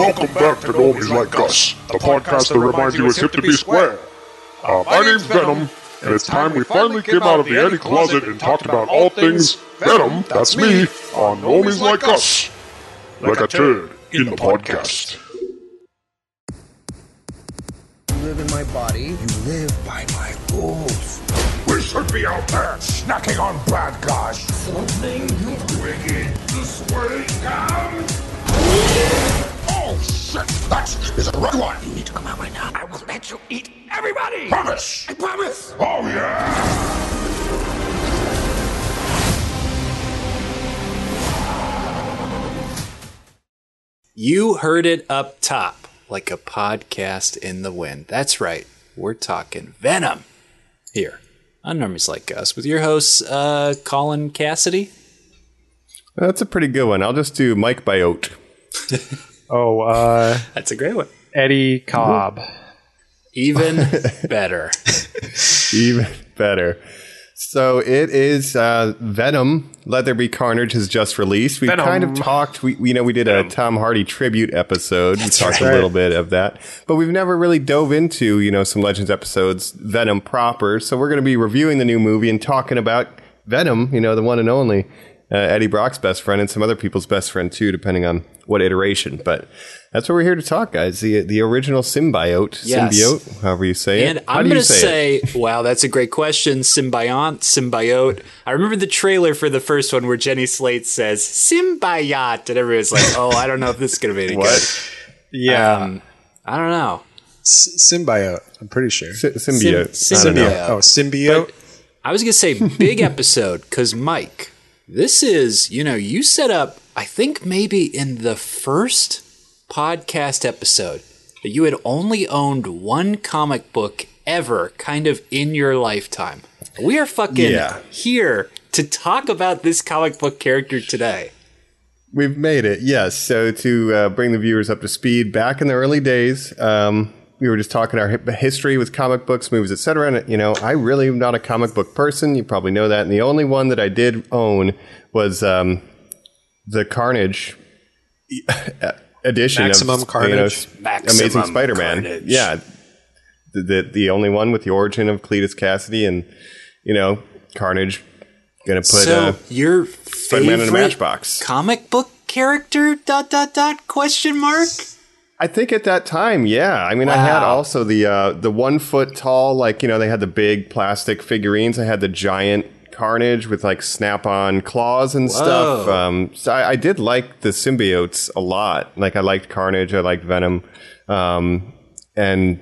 Welcome back to Normies Like Us, the podcast that reminds you it's hip to be square. Uh, my name's Venom, and it's time we finally came out of the Eddie closet and talked about all things Venom, that's me, on Normies Like Us. Like a turd in the podcast. You live in my body. You live by my rules. We should be out there snacking on bad guys. Something Wicked this way down. Oh shit, that is a red one. You need to come out right now. I will let you eat everybody. Promise. I promise. Oh yeah. You heard it up top, like a podcast in the wind. That's right. We're talking Venom here on Normies Like Us with your hosts, uh, Colin Cassidy. That's a pretty good one. I'll just do Mike Biote. Oh, uh, That's a great one. Eddie Cobb. Even better. Even better. So it is uh, Venom. Let There Be Carnage has just released. We Venom. kind of talked. We you know we did a Tom Hardy tribute episode. we talked a little bit of that, but we've never really dove into you know some Legends episodes, Venom proper. So we're going to be reviewing the new movie and talking about Venom. You know the one and only. Uh, Eddie Brock's best friend and some other people's best friend too, depending on what iteration. But that's what we're here to talk, guys. The the original symbiote, Yes. symbiote, however you say And it. How I'm going to say say, wow, that's a great question. Symbiont, symbiote. I remember the trailer for the first one where Jenny Slate says symbiote, and everyone's like, oh, I don't know if this is going to be any What? Yeah. Um, I don't know. S- symbiote. I'm pretty sure. Sy- symbiote. Sym- I don't symbiote. Oh, symbiote. I was going to say big episode because, Mike, this is, you know, you set up, I think maybe in the first podcast episode that you had only owned one comic book ever kind of in your lifetime. We are fucking Yeah. here to talk about this comic book character today. We've made it, yes. So to uh, bring the viewers up to speed, back in the early days, um, we were just talking our history with comic books, movies, etc. And you know, I really am not a comic book person. You probably know that. And the only one that I did own was um, the Carnage edition Maximum of Carnage? you know, Maximum Amazing Spider-Man. Carnage. Yeah, the, the the only one with the origin of Cletus Kasady and you know Carnage. Gonna put so uh, your Spider-Man in a matchbox. comic book character? Dot dot dot? Question mark. I think at that time, yeah. I mean, I had also the uh, the one foot tall, like you know, they had the big plastic figurines. I had the giant Carnage with like snap on claws and stuff. Um, so I, I did like the symbiotes a lot. Like I liked Carnage, I liked Venom, um, and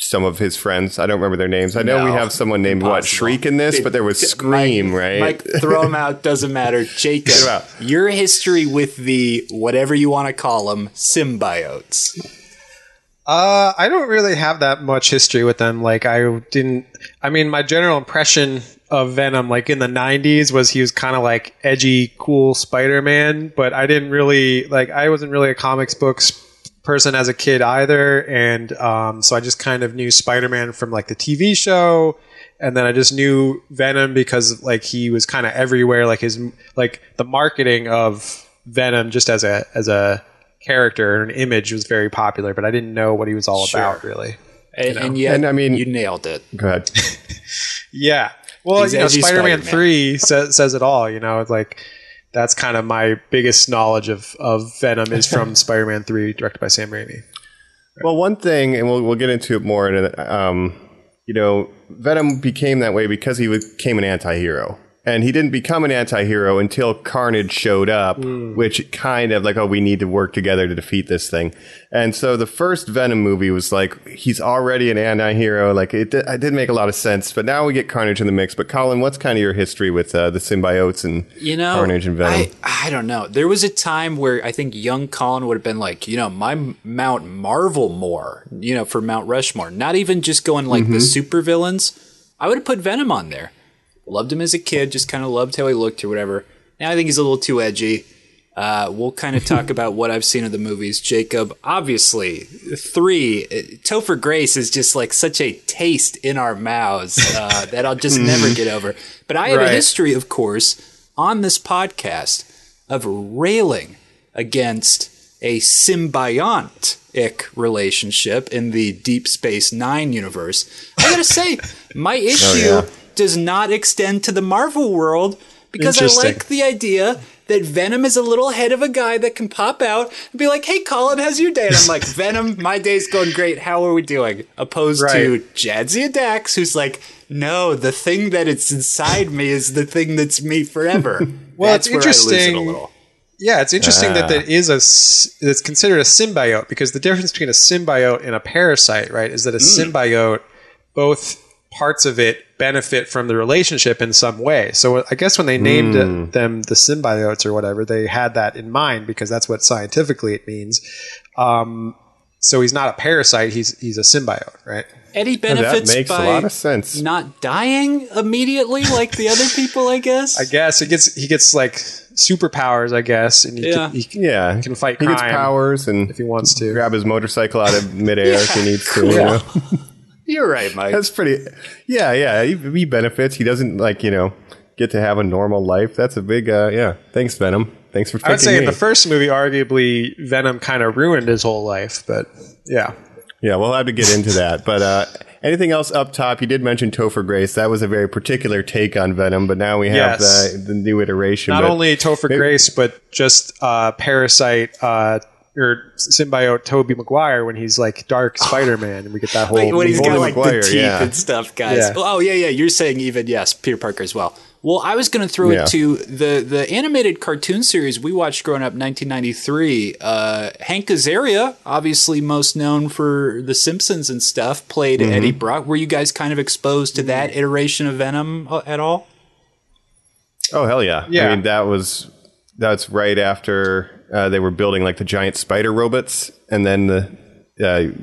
some of his friends. I don't remember their names. I know we have someone named what Shriek in this, but there was Scream, right? Mike, throw them out. Doesn't matter. Jacob, Get 'em out. your history with the whatever you want to call them symbiotes. Uh, I don't really have that much history with them. Like, I didn't. I mean, my general impression of Venom, like in the '90s, was he was kind of like edgy, cool Spider-Man. But I didn't really like. I wasn't really a comics books person as a kid either, and um, so I just kind of knew Spider-Man from like the TV show. And then I just knew Venom because like he was kind of everywhere. Like his like the marketing of Venom just as a as a character and an image was very popular, but I didn't know what he was all about really. And, and yet, And I mean- you nailed it. Go ahead. Yeah. Well, He's you know, Spider-Man, Spider-Man. 3 says, says it all, you know, it's like that's kind of my biggest knowledge of, of Venom is from Spider-Man 3 directed by Sam Raimi. Well, one thing, and we'll we'll get into it more. In a, um, you know, Venom became that way because he became an anti-hero. And he didn't become an anti-hero until Carnage showed up, which kind of like, oh, we need to work together to defeat this thing. And so the first Venom movie was like, he's already an anti-hero. Like it, di- it did make a lot of sense. But now we get Carnage in the mix. But Colin, what's kind of your history with uh, the symbiotes and You know, Carnage and Venom? I, I don't know. There was a time where I think young Colin would have been like, you know, my Mount Marvel more, you know, for Mount Rushmore. Not even just going like Mm-hmm. the super villains. I would have put Venom on there. Loved him as a kid, just kind of loved how he looked or whatever. Now I think he's a little too edgy. Uh, we'll kind of talk about what I've seen of the movies. Jacob, obviously, three. uh, Topher Grace is just like such a taste in our mouths uh, that I'll just never get over. But I have a history, of course, on this podcast of railing against a symbiotic relationship in the Deep Space Nine universe. I gotta say, my issue yeah. Does not extend to the Marvel world because I like the idea that Venom is a little head of a guy that can pop out and be like, "Hey, Colin, how's your day?" And I'm like, "Venom, my day's going great. How are we doing?" Opposed to Right. Jadzia Dax, who's like, "No, the thing that it's inside me is the thing that's me forever." Well, that's it's where I lose it a interesting. little. Yeah, it's interesting that Ah. that is a s- that's considered a symbiote because the difference between a symbiote and a parasite, right, is that a symbiote both parts of it benefit from the relationship in some way. So I guess when they named it- them the symbiotes or whatever, they had that in mind because that's what scientifically it means. Um, so he's not a parasite; he's he's a symbiote, right? Eddie that benefits makes a lot of sense. not dying immediately like the other people, I guess. I guess it gets he gets like superpowers, I guess, and he, Yeah. can, he can Yeah, can fight He gets crime powers and if he wants to. grab his motorcycle out of midair if he needs to. You know? You're right, Mike. That's pretty. Yeah, yeah. He, he benefits. He doesn't like you know get to have a normal life. That's a big. uh Yeah. Thanks, Venom. Thanks for. I would picking say in the first movie, arguably Venom kind of ruined his whole life, but yeah. Yeah, we'll have to get into that. But uh anything else up top? You did mention Topher Grace. That was a very particular take on Venom. But now we have Yes. the, the new iteration. Not but only Topher maybe- Grace, but just uh, Parasite uh, or symbiote Tobey Maguire when he's like Dark Spider Man, and we get that whole. Wait, when he's Tobey got like Maguire, the teeth yeah. and stuff, guys. Yeah. Oh yeah, yeah. You're saying even yes, Peter Parker as well. Well, I was going to throw Yeah. it to the the animated cartoon series we watched growing up, 1993. Uh, Hank Azaria, obviously most known for The Simpsons and stuff, played Mm-hmm. Eddie Brock. Were you guys kind of exposed to that iteration of Venom uh, at all? Oh hell yeah! Yeah. I mean that was that's right after uh, they were building like the giant spider robots, and then the uh,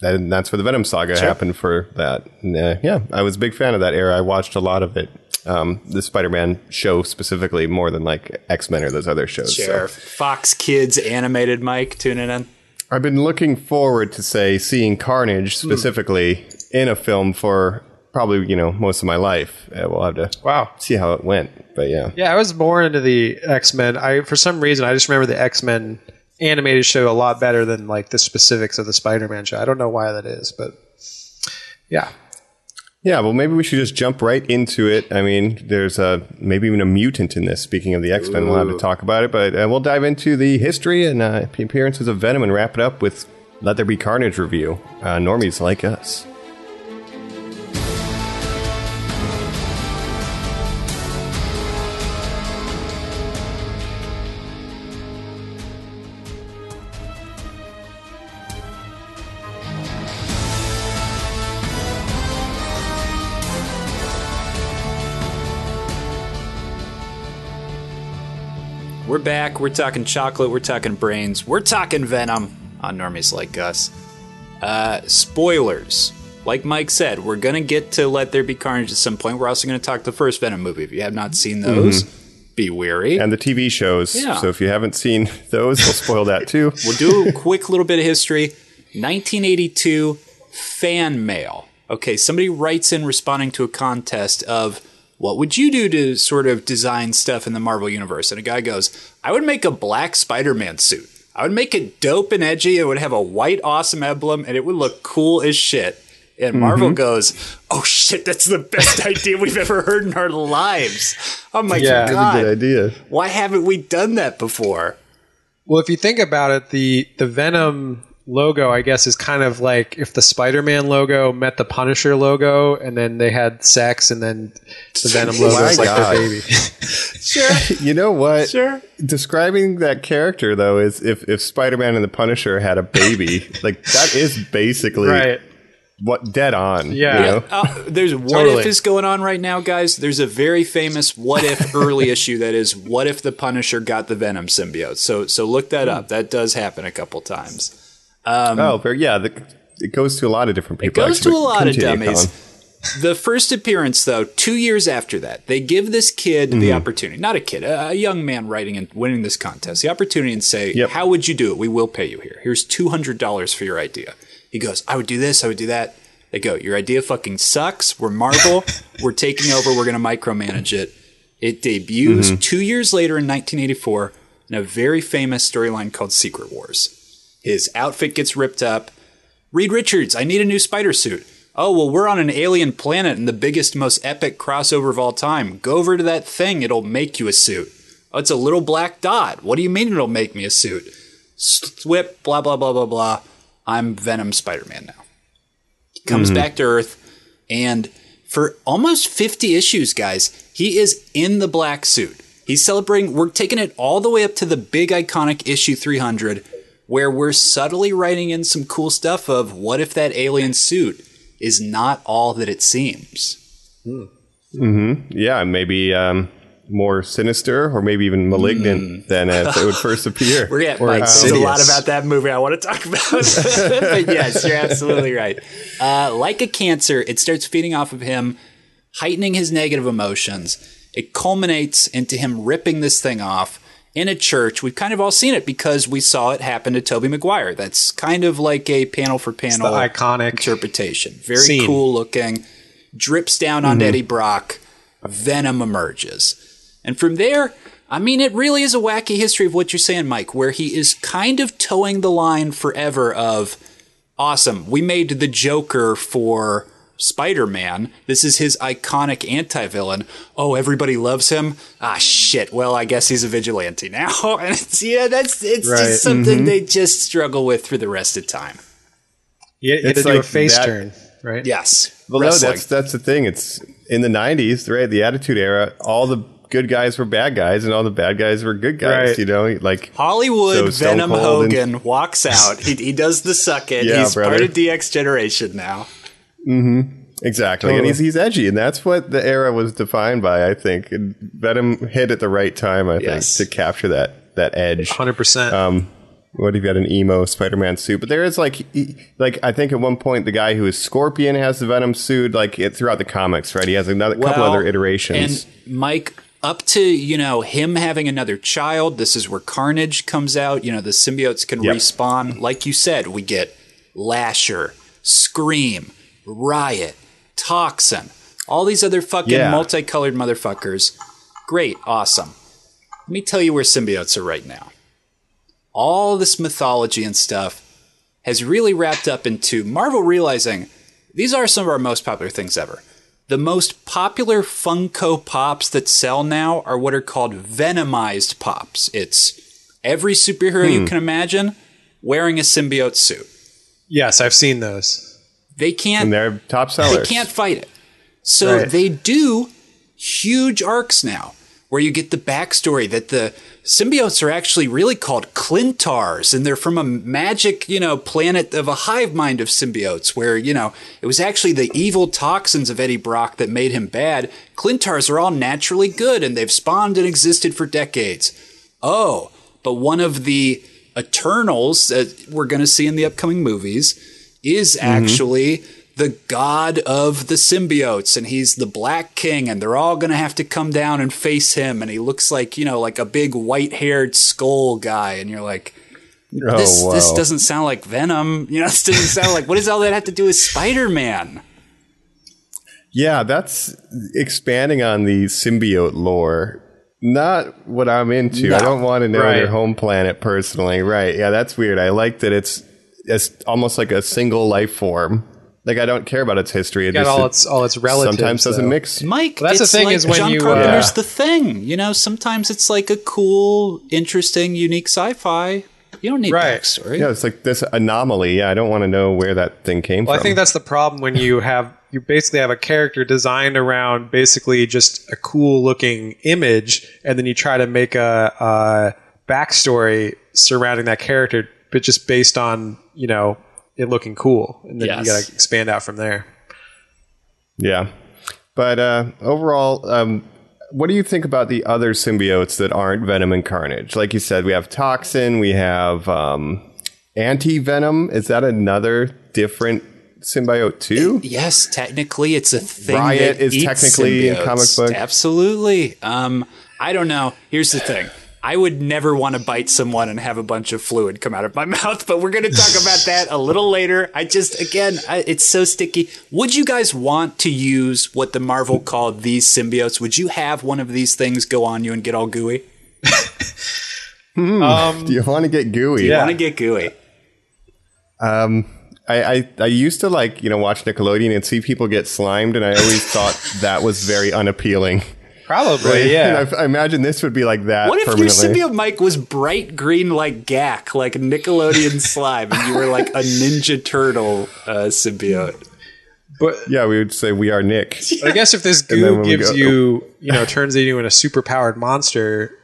that, that's where the Venom saga happened for that. And, uh, yeah, I was a big fan of that era. I watched a lot of it. Um, the Spider-Man show specifically more than like X-Men or those other shows. so. Fox Kids animated Mike tuning in. I've been looking forward to say seeing Carnage specifically in a film for probably you know most of my life. Uh, we'll have to Wow. see how it went, but yeah. Yeah, I was more into the X Men. I for some reason I just remember the X Men animated show a lot better than like the specifics of the Spider Man show. I don't know why that is, but yeah. Yeah, well, maybe we should just jump right into it. I mean, there's a maybe even a mutant in this. Speaking of the X Men, we'll have to talk about it, but uh, we'll dive into the history and uh, appearances of Venom and wrap it up with Let There Be Carnage review. Uh, normies like us. Back. We're talking chocolate. We're talking brains. We're talking Venom on Normies Like Us. Uh, spoilers. Like Mike said, we're going to get to Let There Be Carnage at some point. We're also going to talk the first Venom movie. If you have not seen those, be wary. And the TV shows. Yeah. So if you haven't seen those, we'll spoil that too. We'll do a quick little bit of history. 1982 fan mail. Okay, somebody writes in responding to a contest of what would you do to sort of design stuff in the Marvel universe? And a guy goes, I would make a black Spider-Man suit. I would make it dope and edgy. It would have a white awesome emblem and it would look cool as shit. And Marvel goes, "Oh shit, that's the best idea we've ever heard in our lives." I'm like, Yeah. Really God, Good idea. why haven't we done that before? Well, if you think about it, the the Venom logo, I guess, is kind of like if the Spider Man logo met the Punisher logo, and then they had sex, and then the Venom logo My is like God. their baby. Sure, You know what? sure. Describing that character though is if, if Spider-Man and the Punisher had a baby, like that is basically right. what dead on. Yeah. You know? Uh, there's what Totally. if is going on right now, guys. There's a very famous what if early issue that is what if the Punisher got the Venom symbiote. So so look that up. That does happen a couple times. Oh, very, yeah. The, it goes to a lot of different people. It goes actually, to a lot of dummies. Colin. The first appearance, though, two years after that, they give this kid Mm-hmm. the opportunity, not a kid, a, a young man writing and winning this contest, the opportunity and say, Yep. How would you do it? We will pay you here. Here's $200 for your idea. He goes, I would do this, I would do that. They go, Your idea fucking sucks. We're Marvel. We're taking over. We're going to micromanage it. It debuts Mm-hmm. two years later in 1984. in a very famous storyline called Secret Wars. His outfit gets ripped up. Reed Richards, I need a new spider suit. Oh, well, we're on an alien planet in the biggest, most epic crossover of all time. Go over to that thing, it'll make you a suit. Oh, it's a little black dot. What do you mean it'll make me a suit? Swip, blah, blah, blah, blah, blah. I'm Venom Spider Man now. He comes mm-hmm. back to Earth, and for almost 50 issues, guys, he is in the black suit. He's celebrating, we're taking it all the way up to the big iconic issue 300, where we're subtly writing in some cool stuff of what if that alien suit is not all that it seems. Hmm. Yeah, maybe um, more sinister or maybe even malignant than as it would first appear. We're getting Or Mike, there's a lot about that movie I want to talk about. but yes, you're absolutely right. Uh, like a cancer, it starts feeding off of him, heightening his negative emotions. It culminates into him ripping this thing off in a church. We've kind of all seen it because we saw it happen to Tobey Maguire. That's kind of like a panel for panel the iconic interpretation. Very scene. cool looking. Drips down on mm-hmm. Eddie Brock. Venom emerges. And from there, I mean, it really is a wacky history of what you're saying, Mike, where he is kind of towing the line forever of awesome. We made the Joker for Spider Man. This is his iconic anti villain. Oh, everybody loves him. Ah, shit. Well, I guess he's a vigilante now. and it's, yeah, that's it's Right. just something they just struggle with for the rest of time. You had to It's do a like face that- turn, right? Yes. Well, no, that's that's the thing. It's in the '90s, right? The Attitude Era. All the good guys were bad guys, and all the bad guys were good guys. Right. You know, like Hollywood So Venom Cold and- Hogan walks out. He, he does the suck it. Yeah, He's part brother. of DX Generation now. Exactly, and he's he's edgy, and that's what the era was defined by. I think and Venom hit at the right time. I Yes. think to capture that that edge. Hundred percent. Um, what if you had an emo Spider-Man suit? But there is like, like I think at one point the guy who is Scorpion has the Venom suit. Like it, throughout the comics, right? He has another couple other iterations. And Mike, up to you know him having another child. This is where Carnage comes out. You know the symbiotes can Yep. respawn. Like you said, we get Lasher, Scream, Riot, Toxin, all these other fucking Yeah. multicolored motherfuckers. Great, awesome. Let me tell you where symbiotes are right now. All this mythology and stuff has really wrapped up into Marvel realizing these are some of our most popular things ever. The most popular Funko Pops that sell now are what are called Venomized Pops. It's every superhero you hmm. can imagine wearing a symbiote suit. yes, I've seen those. They can't and they're top sellers. they can't fight it. So Right. they do huge arcs now where you get the backstory that the symbiotes are actually really called Klyntars and they're from a magic, you know, planet of a hive mind of symbiotes where, you know, it was actually the evil toxins of Eddie Brock that made him bad. Klyntars are all naturally good and they've spawned and existed for decades. Oh, but one of the Eternals that we're going to see in the upcoming movies is mm-hmm. actually the god of the symbiotes and he's the black king and they're all going to have to come down and face him and he looks like you know like a big white-haired skull guy and you're like this oh, this doesn't sound like venom you know this doesn't sound like what does all that have to do with spider-man Yeah, that's expanding on the symbiote lore. Not what I'm into. No. I don't want to know Right. their home planet personally. Right. Yeah, that's weird. I like that it's it's almost like a single life form. Like I don't care about its history. It Got all its all its relatives. sometimes doesn't though. mix. Mike, Well, that's the thing like is when John you, uh, Carpenter's Yeah. the thing. You know, sometimes it's like a cool, interesting, unique sci-fi. You don't need Right. backstory. Yeah, it's like this anomaly. Yeah, I don't want to know where that thing came Well, from. I think that's the problem when you have you basically have a character designed around basically just a cool looking image, and then you try to make a, a backstory surrounding that character, but just based on you know it looking cool, and then Yes. you got to expand out from there. Yeah. But uh, overall, um, what do you think about the other symbiotes that aren't Venom and Carnage? Like you said, we have Toxin, we have um, Anti Venom. Is that another different symbiote too? Yes, technically, it's a thing. Riot that is eats technically a symbiotes. comic book. Absolutely. Um, I don't know. Here's the thing. I would never want to bite someone and have a bunch of fluid come out of my mouth, but we're going to talk about that a little later. I just, again, I, it's so sticky. Would you guys want to use what the Marvel called these symbiotes? Would you have one of these things go on you and get all gooey? Um, Do you want to get gooey? I want to get gooey. I, I, I used to like, you know, watch Nickelodeon and see people get slimed, and I always thought that was very unappealing. Probably, And yeah. I, I imagine this would be like that What if your symbiote Mike was bright green like Gak, like Nickelodeon slime, and you were like a Ninja Turtle uh, symbiote? But yeah, we would say we are Nick. I guess if this goo gives go- you, you know, turns you into a super powered monster,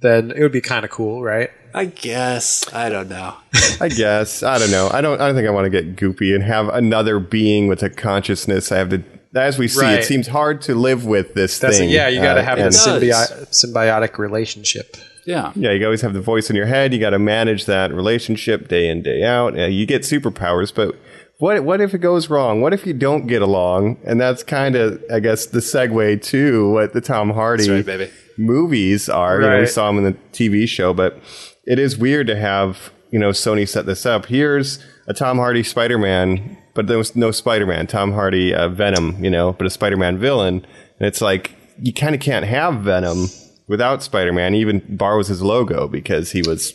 then it would be kind of cool, right? I guess. I don't know. I guess. I don't know. I don't. I don't think I want to get goopy and have another being with a consciousness. I have to. As we see, Right. it seems hard to live with this That's thing. yeah. You got to uh, have and- the symbi- symbiotic relationship. Yeah. Yeah, you always have the voice in your head. You got to manage that relationship day in day out. Yeah, you get superpowers, but what what if it goes wrong? What if you don't get along? And that's kind of, I guess, the segue to what the Tom Hardy That's right, baby. movies are. You know, we saw them in the TV show, but it is weird to have you know Sony set this up. Here's a Tom Hardy Spider Man, but there was no Spider Man. Tom Hardy uh, Venom, you know, but a Spider Man villain, and it's like you kind of can't have Venom without Spider Man. He even borrows his logo because he was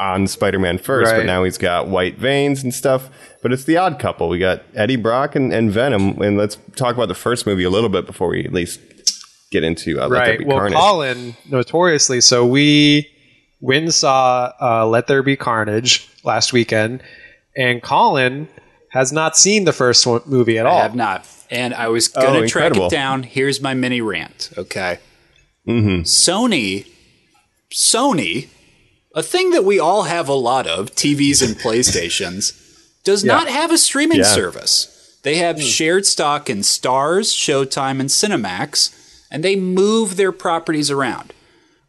on Spider Man first, but now he's got white veins and stuff. But it's the odd couple. We got Eddie Brock and, and Venom, and let's talk about the first movie a little bit before we at least get into uh, Let There right. Be Well, Carnage. Colin, notoriously, so we went and saw uh, Let There Be Carnage last weekend, and Colin has not seen the first one, movie at all. I have not. And I was going to Oh, track it down. Here's my mini rant, okay? Mm-hmm. Sony, Sony, a thing that we all have a lot of, TVs and PlayStations, does not have a streaming Yeah. service. They have hmm. shared stock in Starz, Showtime, and Cinemax, and they move their properties around.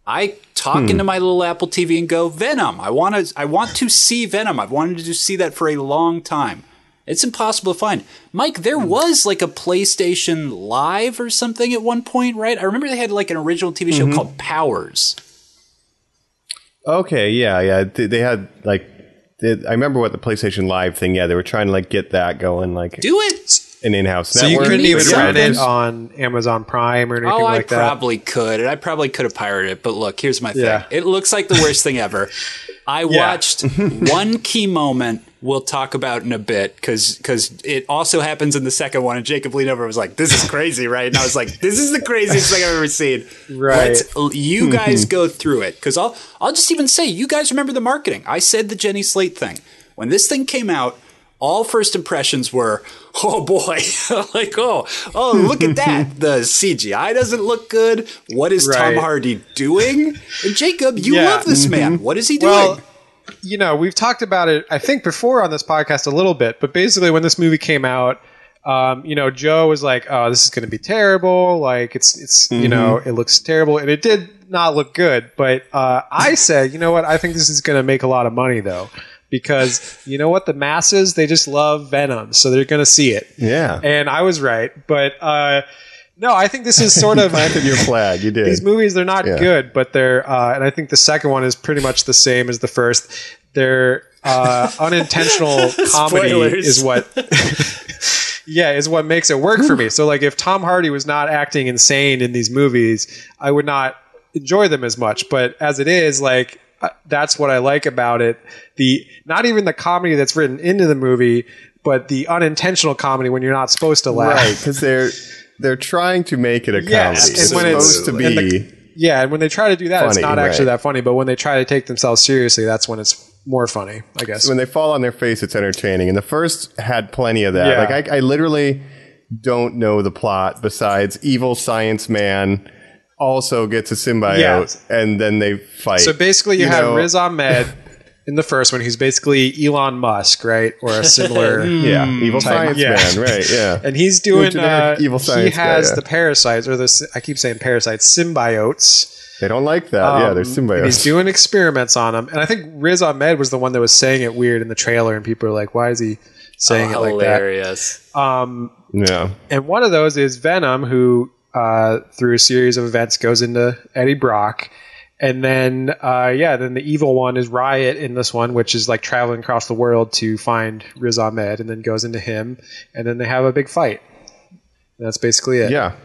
I talk hmm. into my little Apple TV and go, Venom. I want to. I want to see Venom. I've wanted to see that for a long time. It's impossible to find. Mike, there hmm. was like a PlayStation Live or something at one point, right? I remember they had like an original TV show mm-hmm. called Powers. Okay, yeah, yeah. They, they had like, they, I remember what the PlayStation Live thing. Yeah, they were trying to like get that going, like Do it. an in-house so you couldn't even But yeah, rent it on Amazon Prime or anything Oh, I like that. I probably could, and I probably could have pirated it. But look, here's my thing. Yeah. It looks like the worst thing ever. I Yeah. watched one key moment. We'll talk about in a bit because because it also happens in the second one. And Jacob leaned over and was like, "This is crazy, right?" And I was like, "This is the craziest thing I've ever seen." Right. Let's- you hmm. guys go through it because I'll I'll just even say you guys remember the marketing. I said the Jenny Slate thing when this thing came out. All first impressions were, oh boy, like oh oh look at that. The CGI doesn't look good. What is Tom Hardy doing? And Jacob, you Yeah. love this man. Mm-hmm. What is he doing? Well, you know, we've talked about it, I think, before on this podcast a little bit, but basically, when this movie came out, um, you know, Joe was like, "Oh, this is going to be terrible. Like, it's, it's, you know, it looks terrible," and it did not look good. But uh, I said, you know what? I think this is going to make a lot of money, though, because you know what? The masses they just love Venom, so they're going to see it. Yeah, And I was right, but uh, no, I think this is sort of planted your flag. You did. these movies they're not Yeah. good but they're uh, and i think the second one is pretty much the same as the first they're uh, unintentional comedy Spoilers. is what yeah is what makes it work for me so like if tom hardy was not acting insane in these movies i would not enjoy them as much but as it is like uh, that's what i like about it the not even the comedy that's written into the movie but the unintentional comedy when you're not supposed to laugh right because they're they're trying to make it a Yes, comedy. It's when it's- supposed to be. the- Yeah, and when they try to do that, it's not actually right. that funny. But when they try to take themselves seriously, that's when it's more funny, I guess. when they fall on their face, it's entertaining. And the first had plenty of that. Yeah. Like I, I literally don't know the plot besides evil science man also gets a symbiote, and then they fight. so basically, you, have know, Riz Ahmed in the first one, who's basically Elon Musk, right, or a similar. Yeah, evil science yeah. man, right? Yeah, And he's doing. generic Uh, evil he science guy, has yeah. the parasites, or the I keep saying parasites, symbiotes. they don't like that. yeah, they're Um, symbiotes. he's doing experiments on them, and I think Riz Ahmed was the one that was saying it weird in the trailer, and people are like, "Why is he saying it like that?" hilarious. yeah, and one of those is Venom, who uh, through a series of events goes into Eddie Brock, and then uh, yeah, then the evil one is Riot in this one, which is like traveling across the world to find Riz Ahmed, and then goes into him, and then they have a big fight. And that's basically it. yeah,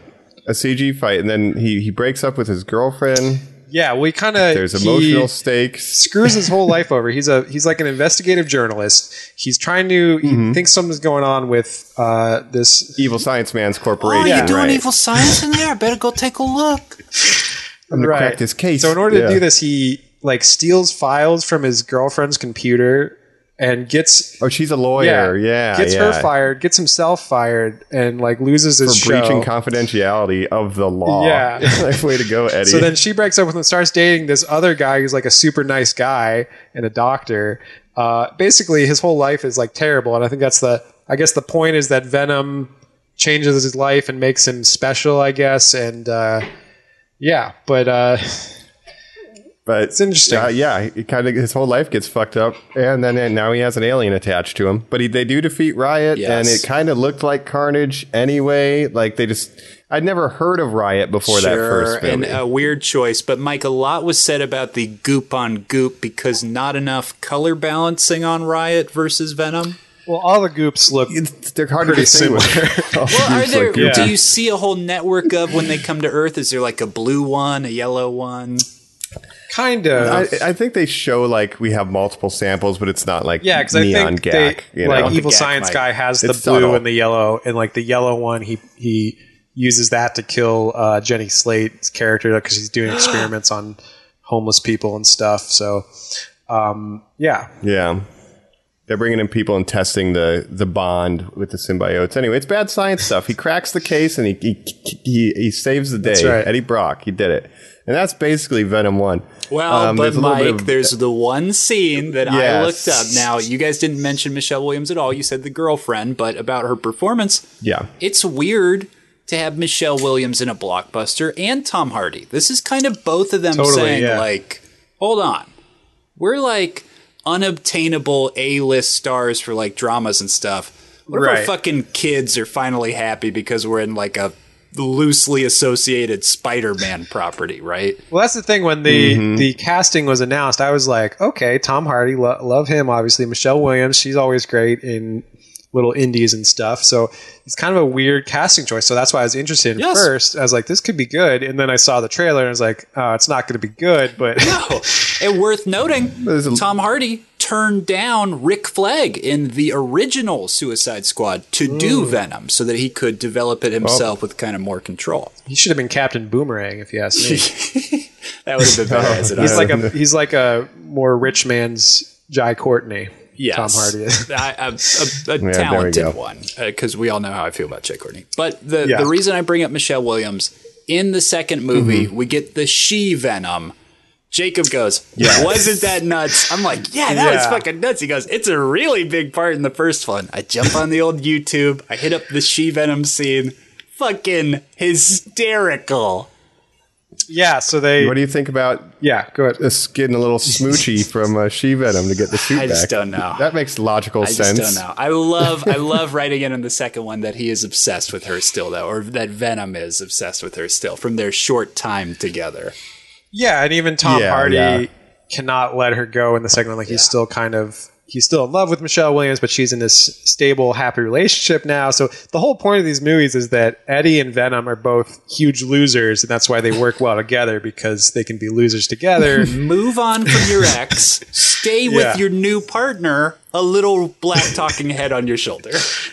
a CG fight, and then he he breaks up with his girlfriend. Yeah, we kind of There's emotional stakes. screws his whole life over. He's a he's like an investigative journalist. He's trying to Mm-hmm. he thinks something's going on with uh, this. Evil Science Man's corporation. Oh, corporation. you doing right. evil science in there? I better go take a look. I'm gonna crack this case. So in order Yeah. to do this, he like steals files from his girlfriend's computer and gets Oh, she's a lawyer. Yeah, gets yeah. her fired, gets himself fired, and like loses his for breaching show. confidentiality of the law. Yeah. Like, way to go, Eddie. So then she breaks up with him and starts dating this other guy who's like a super nice guy and a doctor. Uh, basically, his whole life is like terrible, and I think that's the. I guess the point is that Venom changes his life and makes him special. I guess, and uh, yeah, but uh, but it's interesting. Uh, yeah, he kind of his whole life gets fucked up, and then and now he has an alien attached to him. But he, they do defeat Riot, Yes. and it kind of looked like Carnage anyway. Like they just, I'd never heard of Riot before that first and a weird choice. But Mike, a lot was said about the goop on goop because not enough color balancing on Riot versus Venom. Well, all the goops look. It's- they're hard to Pretty distinguish. The Well, are there? look good. Do you see a whole network of when they come to Earth? Is there like a blue one, a yellow one? Kind of. I, I think they show like we have multiple samples, but it's not like Yeah, because I think gack. they, you know? like Evil Gack Science might- guy has the It's blue subtle. and the yellow, and like the yellow one, he he uses that to kill uh, Jenny Slate's character because he's doing experiments on homeless people and stuff. So, um, yeah, Yeah. They're bringing in people and testing the, the bond with the symbiotes. Anyway, it's bad science stuff. He cracks the case and he he, he, he saves the day. That's right. Eddie Brock, he did it. And that's basically Venom 1. Well, Um, but there's a little bit Mike, of- there's the one scene that I looked up. Now, you guys didn't mention Michelle Williams at all. You said the girlfriend, but about her performance, Yeah. it's weird to have Michelle Williams in a blockbuster and Tom Hardy. This is kind of both of them Totally, saying, yeah. like, hold on. We're like unobtainable A list stars for like dramas and stuff. What if our fucking kids are finally happy because we're in like a loosely associated Spider Man property, right? Well, that's the thing. When the Mm-hmm. the casting was announced, I was like, okay, Tom Hardy, lo- love him. Obviously, Michelle Williams, she's always great in little indies and stuff. So it's kind of a weird casting choice. So that's why I was interested in Yes. first. I was like, this could be good, and then I saw the trailer and I was like, oh, it's not going to be good. But No. and worth noting, Tom Hardy turned down Rick Flag in the original Suicide Squad to do mm. Venom so that he could develop it himself with kind of more control. he should have been Captain Boomerang, if you ask me. That would have been better he's like a he's like a more rich man's Jai Courtney. Yes. Tom Hardy is. I- a, a, a we talented one because we all know how I feel about Jai Courtney. But the Yeah. the reason I bring up Michelle Williams in the second movie, Mm-hmm. we get the she Venom. Jacob goes, wasn't that nuts? I'm like, yeah, that was Yeah. fucking nuts. He goes, it's a really big part in the first one. I jump on the old YouTube, I hit up the she Venom scene, fucking hysterical. Yeah. So they. What do you think about yeah. Go ahead. us getting a little smoochy from uh, She Venom to get the suit I just back? don't know. That makes logical sense. I sense. just don't know. I love I love writing it in the second one that he is obsessed with her still though, or that Venom is obsessed with her still from their short time together. Yeah, and even Tom Yeah, Hardy yeah. cannot let her go in the second one. Like he's still kind of he's still in love with Michelle Williams, but she's in this stable, happy relationship now. So the whole point of these movies is that Eddie and Venom are both huge losers, and that's why they work well together because they can be losers together. Move on from your ex, stay with Yeah. your new partner, a little black talking head on your shoulder.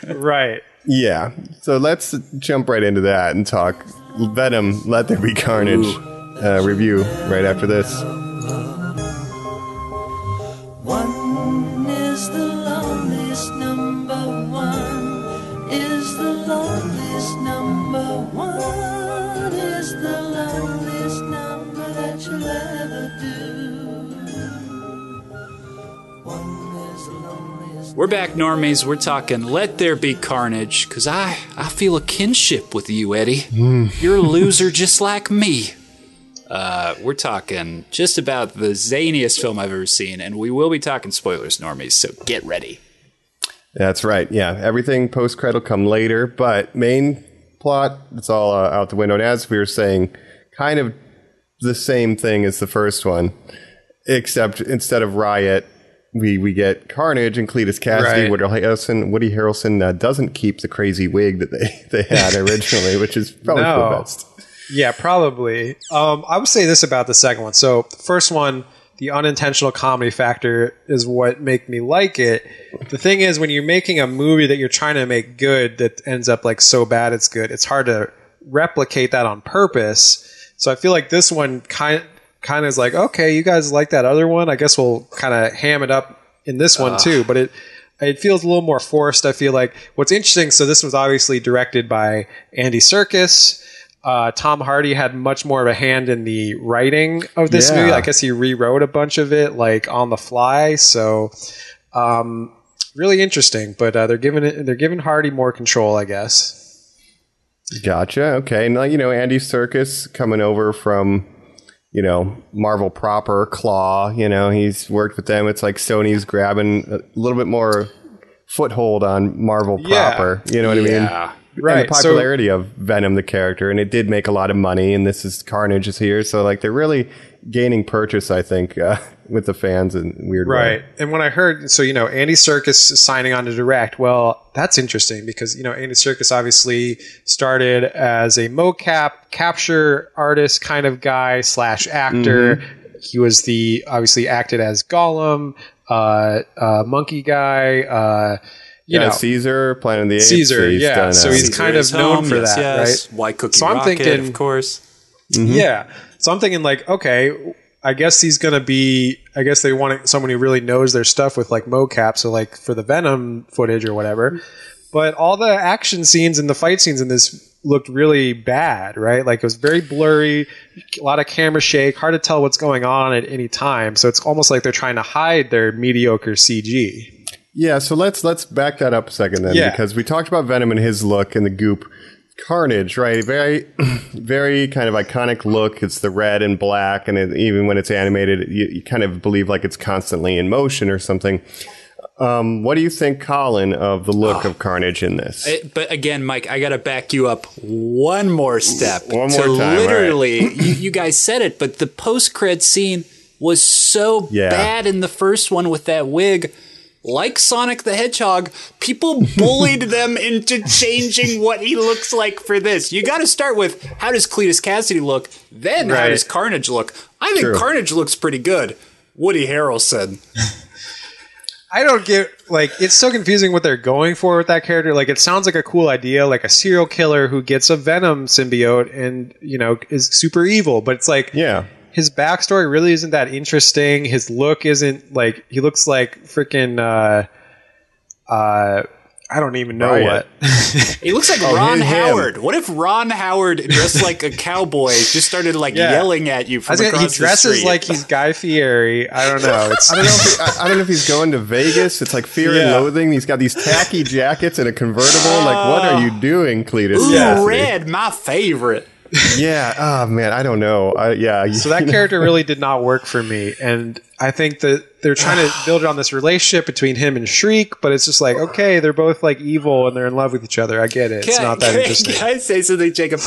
right. Yeah. So let's jump right into that and talk Venom, Let There Be Carnage uh, review right after this. We're back, normies. We're talking Let There Be Carnage, because I, I feel a kinship with you, Eddie. You're a loser just like me. Uh, we're talking just about the zaniest film I've ever seen, and we will be talking spoilers, normies, so get ready. That's right. Yeah. Everything post credit will come later, but main plot, it's all uh, out the window. And as we were saying, kind of the same thing as the first one, except instead of Riot, we, we get Carnage and Cletus Kasady. Right. Woody Harrelson, Woody Harrelson uh, doesn't keep the crazy wig that they, they had originally, which is probably No. the best. Yeah, probably. Um, I would say this about the second one. So, the first one, the unintentional comedy factor is what make me like it. The thing is, when you're making a movie that you're trying to make good that ends up like so bad it's good, it's hard to replicate that on purpose. So I feel like this one kind kind of is like, okay, you guys like that other one. I guess we'll kind of ham it up in this one too. But it it feels a little more forced. I feel like what's interesting. So this was obviously directed by Andy Serkis. Uh, Tom Hardy had much more of a hand in the writing of this Yeah. movie. I guess he rewrote a bunch of it like on the fly. So um, really interesting. But uh, they're giving it they're giving Hardy more control, I guess. Gotcha. Okay. Now, you know, Andy Serkis coming over from, you know, Marvel proper, Klaue, you know, he's worked with them. It's like Sony's grabbing a little bit more foothold on Marvel Yeah. proper. You know what I mean? Yeah. Right, And the so- popularity of Venom, the character, and it did make a lot of money, and this is Carnage is here. So, like, they're really gaining purchase, I think, uh, with the fans in a weird way. Right. And when I heard, so, you know, Andy Serkis is signing on to direct, well, that's interesting because, you know, Andy Serkis obviously started as a mocap capture artist kind of guy slash actor. He was the, obviously acted as Gollum, uh, uh, monkey guy, uh, you Yeah, know, Caesar, Planet of the Apes. Caesar, he's yeah. done, So he's kind of known home, for yes, that, yes. right? Why Cookie So I'm Rocket, thinking- of course. Yeah. So I'm thinking like, okay, I guess he's gonna be. I guess they want someone who really knows their stuff with like mocap. So like for the Venom footage or whatever. But all the action scenes and the fight scenes in this looked really bad, right? Like it was very blurry, a lot of camera shake, hard to tell what's going on at any time. So it's almost like they're trying to hide their mediocre CG. Yeah, so let's let's back that up a second then, Yeah. because we talked about Venom and his look and the goop. Carnage, right? Very, very kind of iconic look. It's the red and black, and it, even when it's animated, you, you kind of believe like it's constantly in motion or something. Um, what do you think, Colin, of the look Ah. of Carnage in this? It- but again, Mike, I got to back you up one more step. One more time, all right. literally, you, you guys said it, but the post cred scene was so Yeah. bad in the first one with that wig. Like Sonic the Hedgehog, people bullied them into changing what he looks like for this. You got to start with how does Cletus Kasady look, then how does Carnage look. I think True. Carnage looks pretty good. Woody Harrelson. I don't get like it's so confusing what they're going for with that character. Like it sounds like a cool idea, like a serial killer who gets a venom symbiote and you know is super evil. But it's like yeah, his backstory really isn't that interesting. His look isn't like he looks like freaking uh uh I don't even know Riot. what. He looks like Oh, Ron him, him. Howard. What if Ron Howard, dressed like a cowboy, just started like Yeah. yelling at you I from was gonna- across he dresses the street? like he's Guy Fieri. I don't know. It's I don't know. If he, I, I don't know if he's going to Vegas. It's like Fear and Loathing. He's got these tacky jackets and a convertible. like, what are you doing, Cletus? Ooh, Kasady? red, my favorite. Yeah. Oh man, I don't know. I, yeah. So that character really did not work for me, and I think that they're trying to build on this relationship between him and Shriek, but it's just like okay, they're both like evil and they're in love with each other. I get it; it's Can I- not that can interesting. Can I say something, Jacob?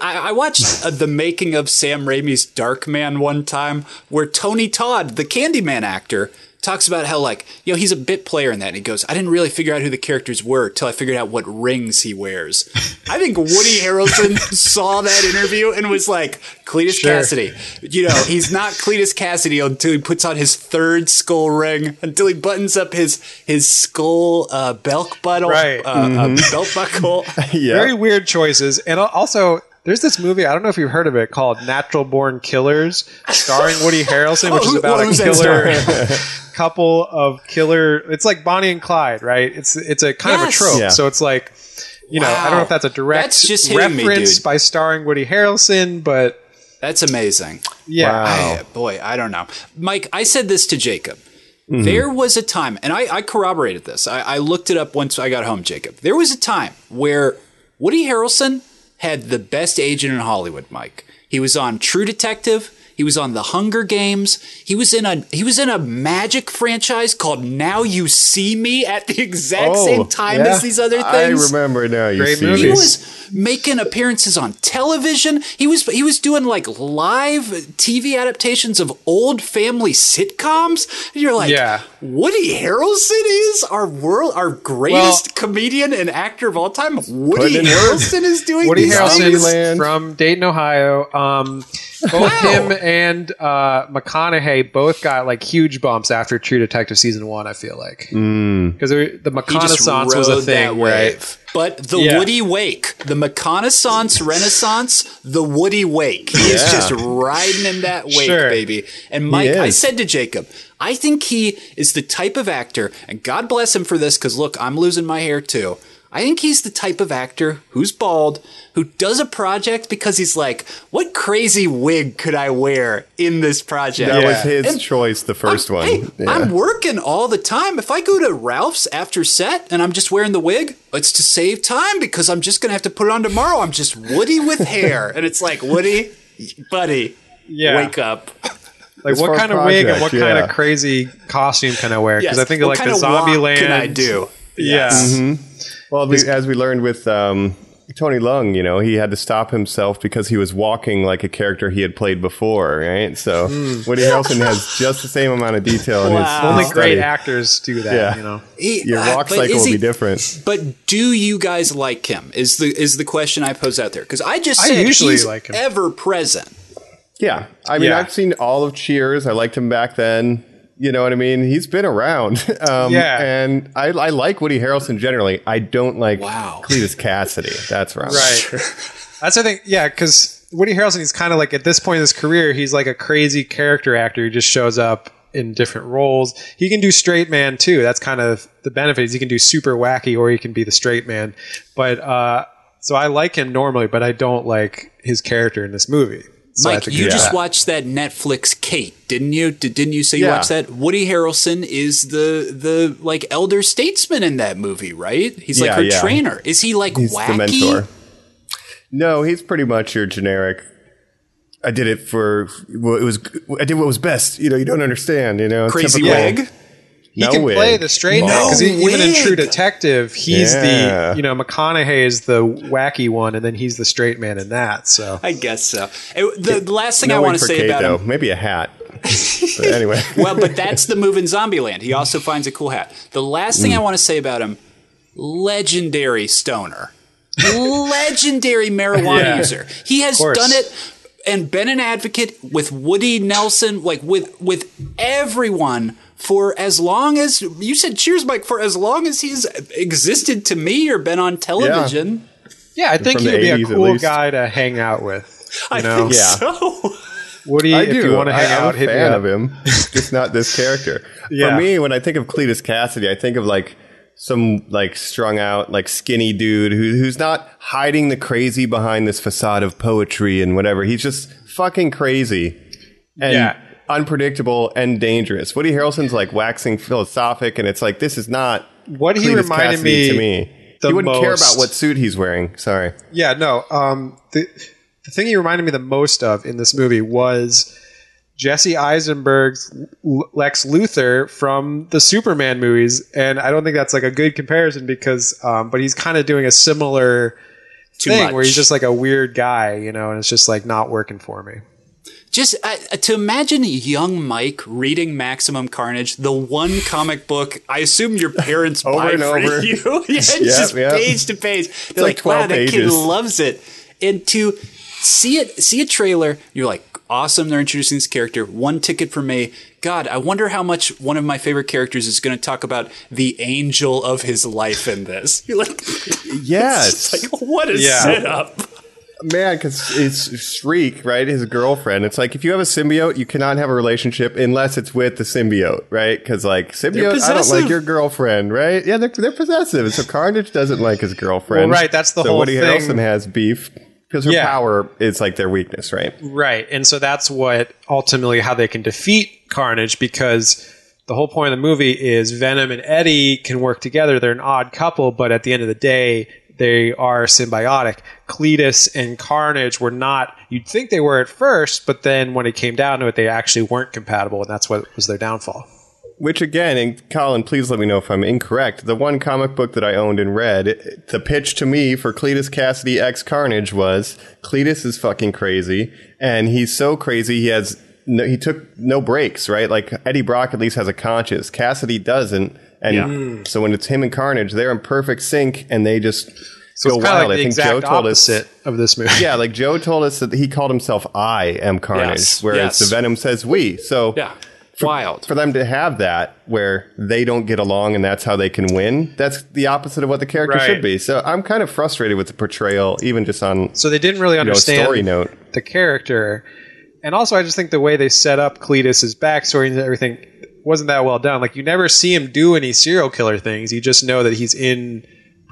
I watched uh, the making of Sam Raimi's Darkman one time, where Tony Todd, the Candyman actor, talks about how like you know he's a bit player in that, and he goes, "I didn't really figure out who the characters were till I figured out what rings he wears." I think Woody Harrelson saw that interview and was like, "Cletus Sure. Kasady." You know, he's not Cletus Kasady until he puts on his third skull ring, until he buttons up his his skull uh, belt buckle, Right. uh, uh, belt buckle. yeah. Very weird choices, and also. There's this movie, I don't know if you've heard of it, called Natural Born Killers, starring Woody Harrelson, which is who- about a killer couple of killer. It's like Bonnie and Clyde, right? It's it's a kind Yes. of a trope. Yeah. So it's like, you know, I don't know if that's a direct That's just hitting me, reference dude. by starring Woody Harrelson, but That's amazing. yeah, Wow. I- boy, I don't know. Mike, I said this to Jacob. There was a time, and I, I corroborated this. I, I looked it up once I got home, Jacob. There was a time where Woody Harrelson had the best agent in Hollywood, Mike. He was on True Detective. He was on the Hunger Games. He was in a he was in a magic franchise called Now You See Me at the exact same time Oh, yeah. as these other things. I remember now. You Great see movies. He was making appearances on television. He was he was doing like live TV adaptations of old family sitcoms. And you're like, Yeah. Woody Harrelson is our world, our greatest comedian and actor of all time. Woody Putting in work. Harrelson is doing Woody these Harrelson things. Zombieland. from Dayton, Ohio. Um, both Wow. him and uh, McConaughey both got like huge bumps after True Detective season one. I feel like because the He McConaissance was a rode that thing, wave. right? But the Yeah. Woody Wake, the McConaissance Renaissance, the Woody Wake. He is Yeah. just riding in that wake, Sure. baby. And Mike. I said to Jacob, I think he is the type of actor, and God bless him for this, because look, I'm losing my hair too. I think he's the type of actor who's bald, who does a project because he's like, what crazy wig could I wear in this project? That was his And choice, the 1st I'm, one. Hey, Yeah. I'm working all the time. If I go to Ralph's after set and I'm just wearing the wig, it's to save time because I'm just gonna have to put it on tomorrow. I'm just Woody with hair, and it's like Woody, buddy, Yeah. wake up. Like As what kind as of wig and project, what kind of crazy costume can I wear? Because Yes. I think of what like the of zombie land. can I do? Yeah. Mm-hmm. Well, we, as we learned with um, Tony Leung, you know, he had to stop himself because he was walking like a character he had played before, right? So Woody Harrelson has just the same amount of detail in his, Wow. his Only great study. actors do that. Yeah. You know. He- Your uh, walk but cycle will he- be different. But do you guys like him? Is the is the question I pose out there? Because I just I usually he's like him. ever present. Yeah, I mean, Yeah. I've seen all of Cheers. I liked him back then. You know what I mean? He's been around. Um, Yeah. and I, I like Woody Harrelson generally. I don't like Wow. Cletus Kasady. That's right. Right. That's the thing. Yeah, because Woody Harrelson, he's kind of like at this point in his career, he's like a crazy character actor who just shows up in different roles. He can do straight man too. That's kind of the benefit. Is he can do super wacky or he can be the straight man. But uh, so I like him normally, but I don't like his character in this movie. So Mike, you just watched that Netflix Kate, didn't you? Did, didn't you say you Yeah. watched that? Woody Harrelson is the the like elder statesman in that movie, right? He's like Yeah, her yeah. trainer. Is he like He's wacky? the mentor. No, he's pretty much your generic. I did it for well, it was. I did what was best. You know, you don't understand. You know, Crazy wig. He no can wig. play the straight man because even in True. Detective, he's Yeah. the you know McConaughey is the wacky one, and then he's the straight man in that. So I guess so. The, the last thing No I want to say Kate, about though. him. Maybe a hat. but anyway, Well, but that's the move in Zombieland. He also finds a cool hat. The last Mm. thing I want to say about him: legendary stoner, legendary marijuana Yeah. user. He has done it and been an advocate with Woody Nelson, like with with everyone for as long as you said. Cheers, Mike. For as long as he's existed to me or been on television. yeah, I think he'd be a cool guy to hang out with. You I know? think Yeah. so. Woody, I if do. you want to hang I, out, I'm a fan of him, just not this character. Yeah. For me, when I think of Cletus Kasady, I think of like some like strung out, like skinny dude who, who's not hiding the crazy behind this facade of poetry and whatever. He's just fucking crazy and Yeah. Unpredictable and dangerous. Woody Harrelson's like waxing philosophic, and it's like this is not What he Cletus reminded Kasady me to me. the You wouldn't care about what suit he's wearing. Sorry. Yeah, no. Um, the the thing he reminded me the most of in this movie was Jesse Eisenberg's Lex Luthor from the Superman movies, and I don't think that's like a good comparison because, um, but he's kind of doing a similar Too thing much. where he's just like a weird guy, you know, and it's just like not working for me. Just uh, to imagine young Mike reading Maximum Carnage, the one comic book I assume your parents Over buy and for over. you. yeah, Yep, just yep. page to page. They're like like, wow, 12 that kid loves it. And to see it, see a trailer, you're like, awesome. They're introducing this character. One ticket for me. God, I wonder how much one of my favorite characters is going to talk about the angel of his life in this. You're like, Yes. it's like what a Yeah. setup. Man, because it's Shriek, right? His girlfriend. It's like if you have a symbiote, you cannot have a relationship unless it's with the symbiote, right? Because like symbiote, I don't like your girlfriend, right? Yeah, they're, they're possessive. So Carnage doesn't like his girlfriend. Well, right, that's the so whole Woody thing. Harrelson has beef because her Yeah. power is like their weakness, right? Right. And so that's what ultimately how they can defeat Carnage because the whole point of the movie is Venom and Eddie can work together. They're an odd couple, but at the end of the day, they are symbiotic. Cletus and Carnage were not. You'd think they were at first, but then when it came down to it, they actually weren't compatible, and that's what was their downfall. Which again, and Colin, please let me know if I'm incorrect. The one comic book that I owned and read, it- the pitch to me for Cletus Kasady X Carnage was Cletus is fucking crazy, and he's so crazy he has no, he took no breaks, right? Like Eddie Brock at least has a conscience, Kasady doesn't, and so when it's him and Carnage, they're in perfect sync, and they just So go it's wild. like the I think exact Joe told us opposite of this movie. yeah, like Joe told us that he called himself I am Carnage, Yes, whereas yes. the Venom says we. So Yeah. Wild. for them to have that where they don't get along and that's how they can win, that's the opposite of what the character Right. should be. So I'm kind of frustrated with the portrayal, even just on So they didn't really you know, understand story note. the character. And also, I just think the way they set up Cletus's backstory and everything wasn't that well done. Like, you never see him do any serial killer things. You just know that he's in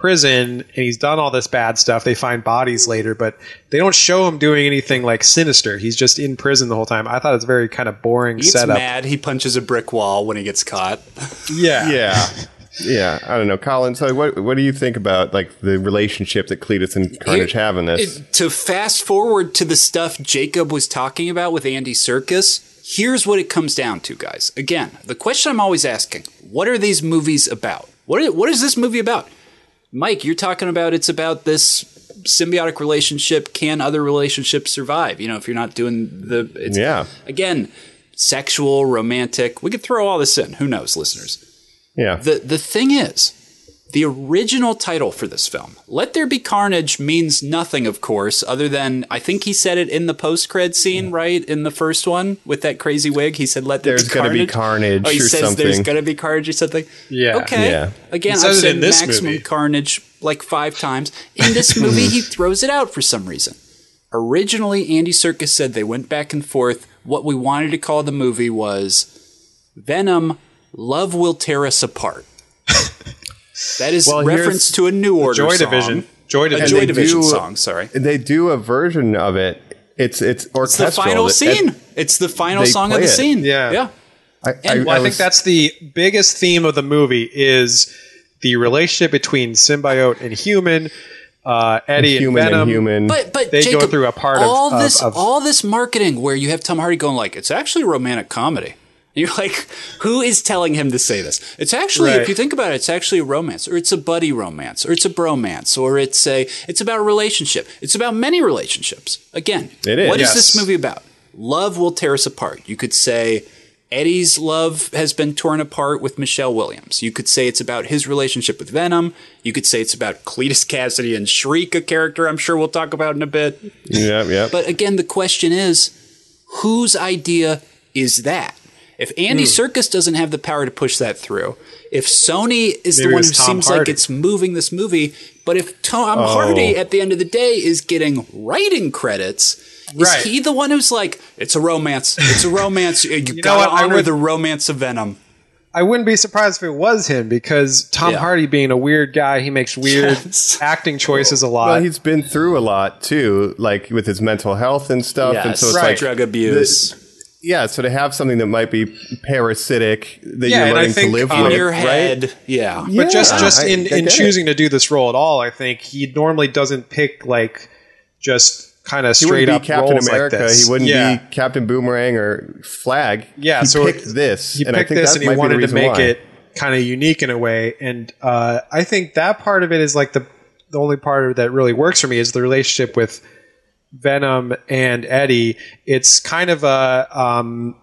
prison and he's done all this bad stuff. They find bodies later, but they don't show him doing anything like sinister. He's just in prison the whole time. I thought it's very kind of boring He gets setup. mad. He punches a brick wall when he gets caught. Yeah. Yeah. Yeah, I don't know, Colin. So, what what do you think about like the relationship that Cletus and Carnage Here- have in this? it- to fast forward to the stuff Jacob was talking about with Andy Serkis, here's what it comes down to, guys. Again, the question I'm always asking: What are these movies about? What are, what is this movie about? Mike, you're talking about it's about this symbiotic relationship. Can other relationships survive? You know, if you're not doing the it's, Yeah. Again, sexual, romantic. We could throw all this in. Who knows, listeners? yeah, The the thing is, the original title for this film, "Let There Be Carnage," means nothing, of course, other than I think he said it in the post cred scene, right in the first one with that crazy wig. He said, "Let there There's be gonna carnage." be carnage Oh, he or says there's gonna be carnage or something. Yeah. Okay. Yeah. Again, I've it said this maximum movie. carnage like five times. In this movie, he throws it out for some reason. Originally, Andy Serkis said they went back and forth. What we wanted to call the movie was Venom, Love Will Tear Us Apart. That is Well, reference to a New Order Joy song. Division. Joy A Division. Joy Division do- song, sorry. they do a version of it. It's it's orchestral. It's the orchestral. final It- scene. it's the final song of the it. scene. Yeah. Yeah. I, And- Well, I, think was- that's the biggest theme of the movie is the relationship between symbiote and human, uh, Eddie and human Venom. and human. But but They go through a part of- all of- this of- all this marketing where you have Tom Hardy going like it's actually a romantic comedy. You're like, who is telling him to say this? It's actually, Right. if you think about it, it's actually a romance, or it's a buddy romance, or it's a bromance, or it's a it's about a relationship. It's about many relationships. Again, It is. What is Yes. this movie about? Love will tear us apart. You could say Eddie's love has been torn apart with Michelle Williams. You could say it's about his relationship with Venom. You could say it's about Cletus Kasady and Shriek, a character I'm sure we'll talk about in a bit. yeah, yeah. But again, the question is, whose idea is that? If Andy Hmm. Serkis doesn't have the power to push that through, if Sony is Maybe the one who Tom seems like it's moving this movie, but if Tom Oh. Hardy at the end of the day is getting writing credits, Right. is he the one who's like, it's a romance, it's a romance, you, know gotta what? I honor would- the romance of Venom. I wouldn't be surprised if it was him because Tom Yeah. Hardy, being a weird guy, he makes weird Yes. acting choices a lot. well, he's been through a lot too, like with his mental health and stuff. and so it's Right. like, drug abuse. Yeah, so to have something that might be parasitic that Yeah, you're and I learning to live um, with, in your right? head, yeah. but just just I- in, I in get it. choosing to do this role at all, I think he normally doesn't pick like just kind of straight up Captain roles America. Like this. he wouldn't yeah. be Captain Boomerang or Flag. Yeah, he so picked this. He and I picked think this and he might be the wanted to make why. it kind of unique in a way. And uh, I think that part of it is like the the only part of it that really works for me is the relationship with Venom and Eddie. It's kind of a um,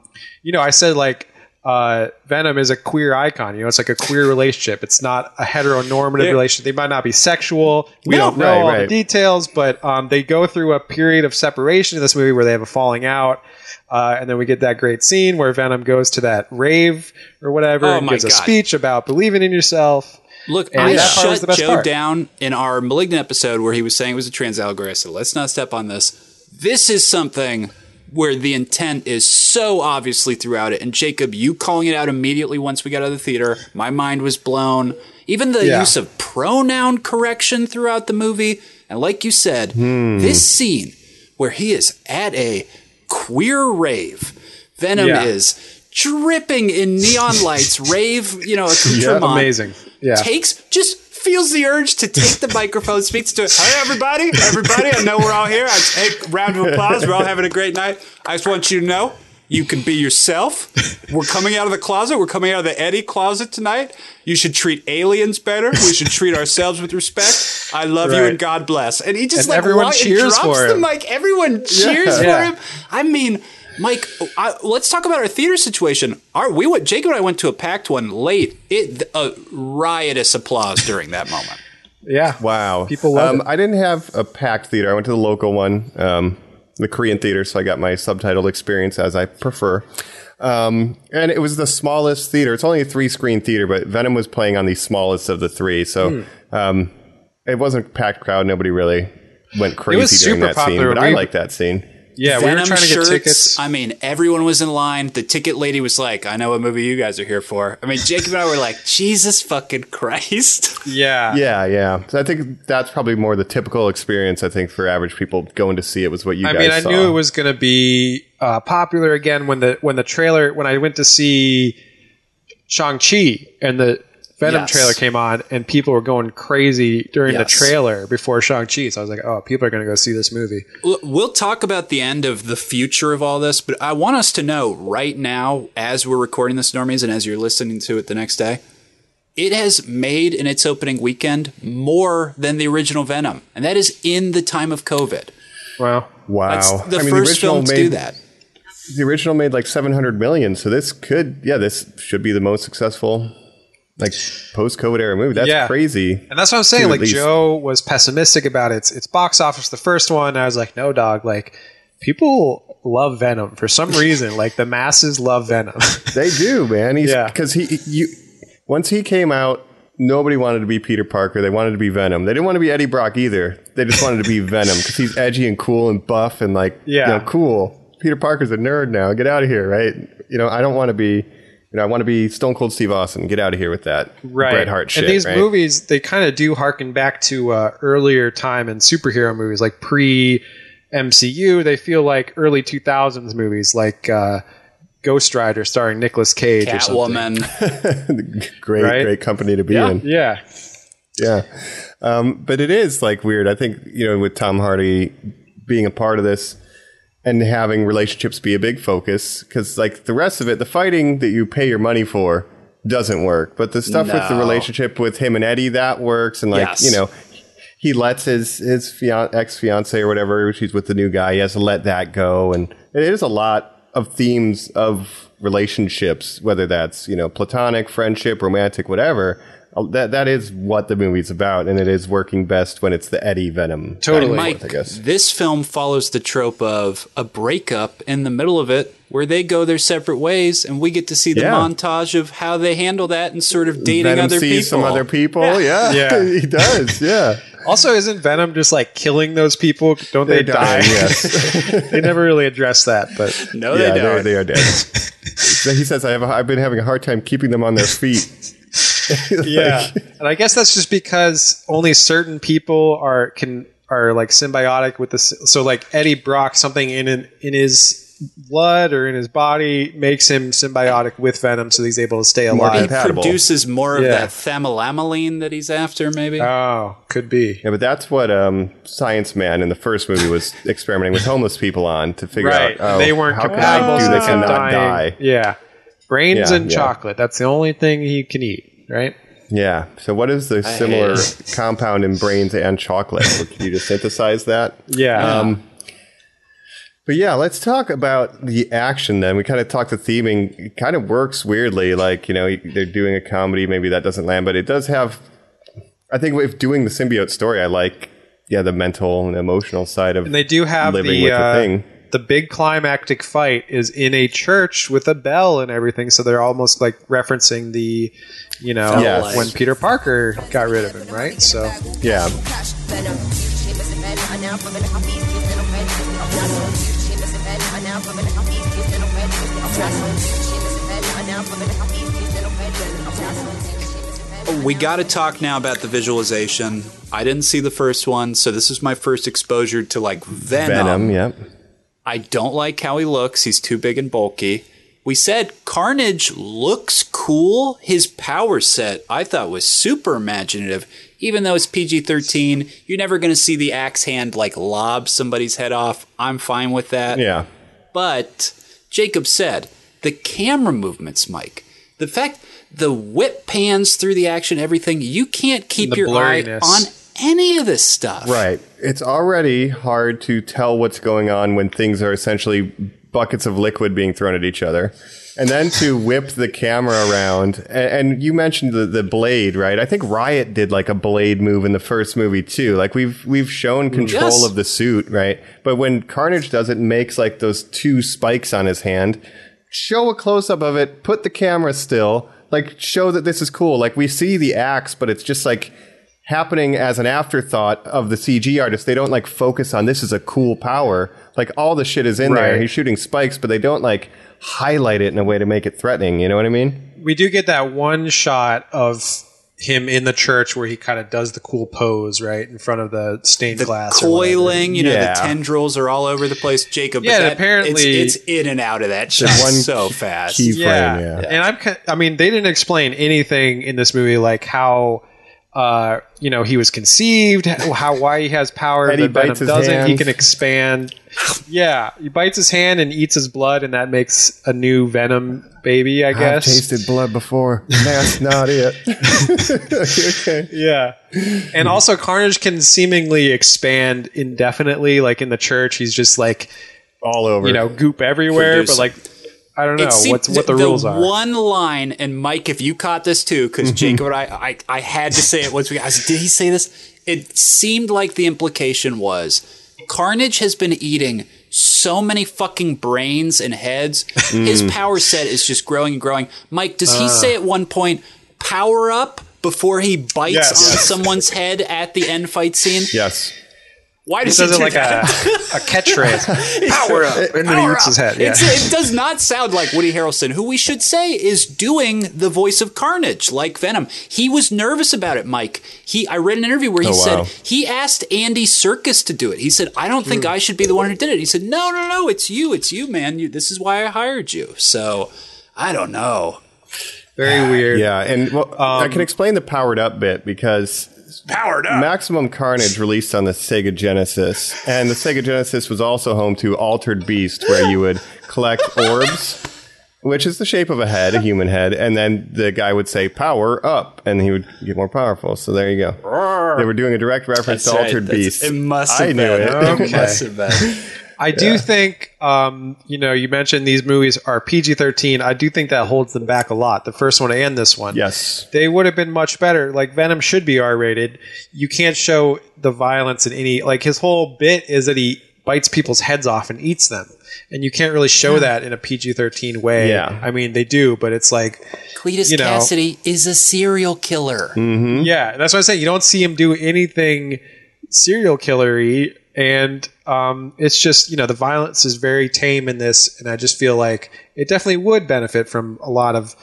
you know I said like. Uh, Venom is a queer icon. You know, it's like a queer relationship. It's not a heteronormative Yeah. relationship. They might not be sexual. We No, don't know right, all the details, but um, they go through a period of separation in this movie where they have a falling out. Uh, and then we get that great scene where Venom goes to that rave or whatever Oh and gives a speech about believing in yourself. Look, And I shut the Joe part. down in our Malignant episode where he was saying it was a trans allegory. I said, let's not step on this. This is something where the intent is so obviously throughout it. And Jacob, you calling it out immediately once we got out of the theater, my mind was blown. Even the Yeah. use of pronoun correction throughout the movie. And like you said, Hmm. this scene where he is at a queer rave, Venom Yeah. is dripping in neon lights, rave, you know, accoutrement amazing. Yeah. takes just feels the urge to take the microphone, speaks to it. Hey, everybody, everybody, I know we're all here. I, hey, round of applause. We're all having a great night. I just want you to know you can be yourself. We're coming out of the closet. We're coming out of the Eddie closet tonight. You should treat aliens better. We should treat ourselves with respect. I love you and God bless. And he just And like everyone cheers drops for the him. mic. Everyone cheers for Yeah. him. I mean, Mike, I, let's talk about our theater situation. Our we went. Jacob and I went to a packed one late. It a riotous applause during that moment. Yeah. Wow. People love um, it. I didn't have a packed theater. I went to the local one, um, the Korean theater, so I got my subtitled experience as I prefer. Um, and it was the smallest theater. It's only a three screen theater, but Venom was playing on the smallest of the three. So Hmm. um, it wasn't a packed crowd. Nobody really went crazy was during super that scene, popular. but I like that scene. Yeah, we were Venom trying to get tickets. I mean, everyone was in line. The ticket lady was like, "I know what movie you guys are here for." I mean, Jacob and I were like, "Jesus fucking Christ!" yeah. Yeah, yeah. So I think that's probably more the typical experience. I think for average people going to see it was what you guys did. I guys mean, I saw. knew it was going to be uh, popular again when the when the trailer when I went to see Shang Chi and the Venom Yes. trailer came on, and people were going crazy during Yes. the trailer before Shang Chi. So I was like, oh, people are going to go see this movie. We'll talk about the end of the future of all this, but I want us to know right now, as we're recording this, normies, and as you're listening to it the next day, it has made in its opening weekend more than the original Venom, and that is in the time of COVID. Wow. wow. That's the I mean, first original film to made- do that. the original made like 700 million so this could yeah this should be the most successful like post-covid era movie that's Yeah. crazy And that's what I'm saying. Like least- Joe was pessimistic about its its box office. The first one, I was like, no, dog. Like people love Venom for some reason. like the masses love Venom. they do man he's Yeah. because he you once he came out nobody wanted to be peter parker they wanted to be venom they didn't want to be eddie brock either they just wanted to be venom because he's edgy and cool and buff and like Yeah. you know cool peter parker's a nerd now get out of here right you know i don't want to be you know i want to be stone cold steve austin get out of here with that right. bret hart shit and these right? movies, they kind of do harken back to uh, earlier time in superhero movies, like pre MCU. They feel like early 2000s movies, like uh, Ghost Rider starring Nicolas Cage or something. Catwoman. great Right? great company to be Yeah, in yeah, Yeah. Um, but it is like weird. I think, you know, with Tom Hardy being a part of this and having relationships be a big focus, because like the rest of it, the fighting that you pay your money for doesn't work. But the stuff with the relationship with him and Eddie, that works. And like, Yes. you know, he lets his, his fian- ex fiance or whatever, she's with the new guy, he has to let that go. And it is a lot of themes of relationships, whether that's, you know, platonic, friendship, romantic, whatever. Uh, That that is what the movie's about, and it is working best when it's the Eddie Venom. Totally. and Mike, forth, I guess. this film follows the trope of a breakup in the middle of it where they go their separate ways and we get to see the Yeah. montage of how they handle that and sort of dating Venom other sees people. some other people. Yeah, Yeah. he does. Yeah, Also, isn't Venom just like killing those people? Don't they, They're die? yes. they never really address that, but No, yeah, they they're, don't. they are dead. He says, I have a, I've been having a hard time keeping them on their feet. yeah. and I guess that's just because only certain people are can are like symbiotic with this. So like Eddie Brock, something in in, in his blood or in his body makes him symbiotic with Venom, so he's able to stay More he alive. produces more of Yeah. that phenylethylamine that he's after, maybe. Oh, could be. Yeah, but that's what um, Science Man in the first movie was experimenting with homeless people on to figure Right. out. Oh, they weren't how can compatible, I do this they and not dying. die? Yeah. Brains Yeah, and yeah. chocolate. That's the only thing he can eat, right? Yeah. So what is the similar compound in brains and chocolate? Can you just synthesize that? Yeah. Um, but yeah, let's talk about the action then. We kind of talked the theming. It kind of works weirdly. Like, you know, they're doing a comedy. Maybe that doesn't land, but it does have. I think with doing the symbiote story, I like, yeah, the mental and emotional side of and they do have living the with the uh, thing. The big climactic fight is in a church with a bell and everything, so they're almost like referencing the, you know, Yes. when Peter Parker got rid of him, right? So Yeah. We got to talk now about the visualization. I didn't see the first one, so this is my first exposure to like Venom. Venom, yeah. I don't like how he looks. He's too big and bulky. We said Carnage looks cool. His power set, I thought, was super imaginative. Even though it's PG 13, you're never going to see the axe hand like lob somebody's head off. I'm fine with that. Yeah. But Jacob said the camera movements, Mike, the fact the whip pans through the action, everything, you can't keep The your eye on any of this stuff. Right. It's already hard to tell what's going on when things are essentially buckets of liquid being thrown at each other. And then to whip the camera around. And, and you mentioned the, the blade, right? I think Riot did like a blade move in the first movie too. Like we've we've shown mm, control Yes. of the suit, right? But when Carnage does it, makes like those two spikes on his hand. Show a close up of it, put the camera still, like show that this is cool. Like we see the axe, but it's just like happening as an afterthought of the CG artist. They don't like focus on this is a cool power. Like all the shit is in there. He's shooting spikes, but they don't like highlight it in a way to make it threatening. You know what I mean? we do get that one shot of him in the church where he kind of does the cool pose right in front of the stained The glass. or coiling, you know, Yeah. the tendrils are all over the place. Jacob, but Yeah, and that- apparently- it's, it's in and out of that shot one so fast. Key Yeah. frame, yeah. and I'm. I mean, they didn't explain anything in this movie, like how. Uh, you know, he was conceived. How why he has power And he that Venom bites his doesn't. He can expand. Yeah, he bites his hand and eats his blood, and that makes a new Venom baby. I I've guess. tasted blood before. That's not it. okay. Yeah. And also Carnage can seemingly expand indefinitely. Like in the church, he's just like, All over. you know, goop everywhere. Produce. But like, I don't know what's what the, rules are. One line, and Mike, if you caught this too, because mm-hmm. Jacob and I, I, I had to say it once we. I was, did he say this? It seemed like the implication was Carnage has been eating so many fucking brains and heads. His mm. power set is just growing and growing. Mike, does he uh. say at one point power up before he bites Yes. on someone's head at the end fight scene? Yes. Why He does he, says it do like a, that? a catchphrase. Power up. And then he Power eats his head. Yeah. It does not sound like Woody Harrelson, who we should say is doing the voice of Carnage, like Venom. He was nervous about it, Mike. He, I read an interview where he Oh, said wow. he asked Andy Serkis to do it. He said, "I don't think hmm. I should be the one who did it." He said, "No, no, no, it's you, it's you, man. You, this is why I hired you." So, I don't know. Very weird. Yeah, and well, I can um, explain the powered up bit because Powered up. Maximum Carnage released on the Sega Genesis, and the Sega Genesis was also home to Altered Beast, where you would collect orbs, which is the shape of a head, a human head, and then the guy would say "power up," and he would get more powerful. So there you go. They were doing a direct reference to Altered Beast. It must have I knew been. it. It must have been. I do think, um, you know, you mentioned these movies are PG 13. I do think that holds them back a lot. The first one and this one. yes. They would have been much better. Like Venom should be R rated. You can't show the violence in any. Like his whole bit is that he bites people's heads off and eats them, and you can't really show that in a PG thirteen way. Yeah. I mean they do, but it's like, Cletus You know. Kasady is a serial killer. yeah, that's what I say. You don't see him do anything serial killery, and um, it's just you know the violence is very tame in this, and I just feel like it definitely would benefit from a lot of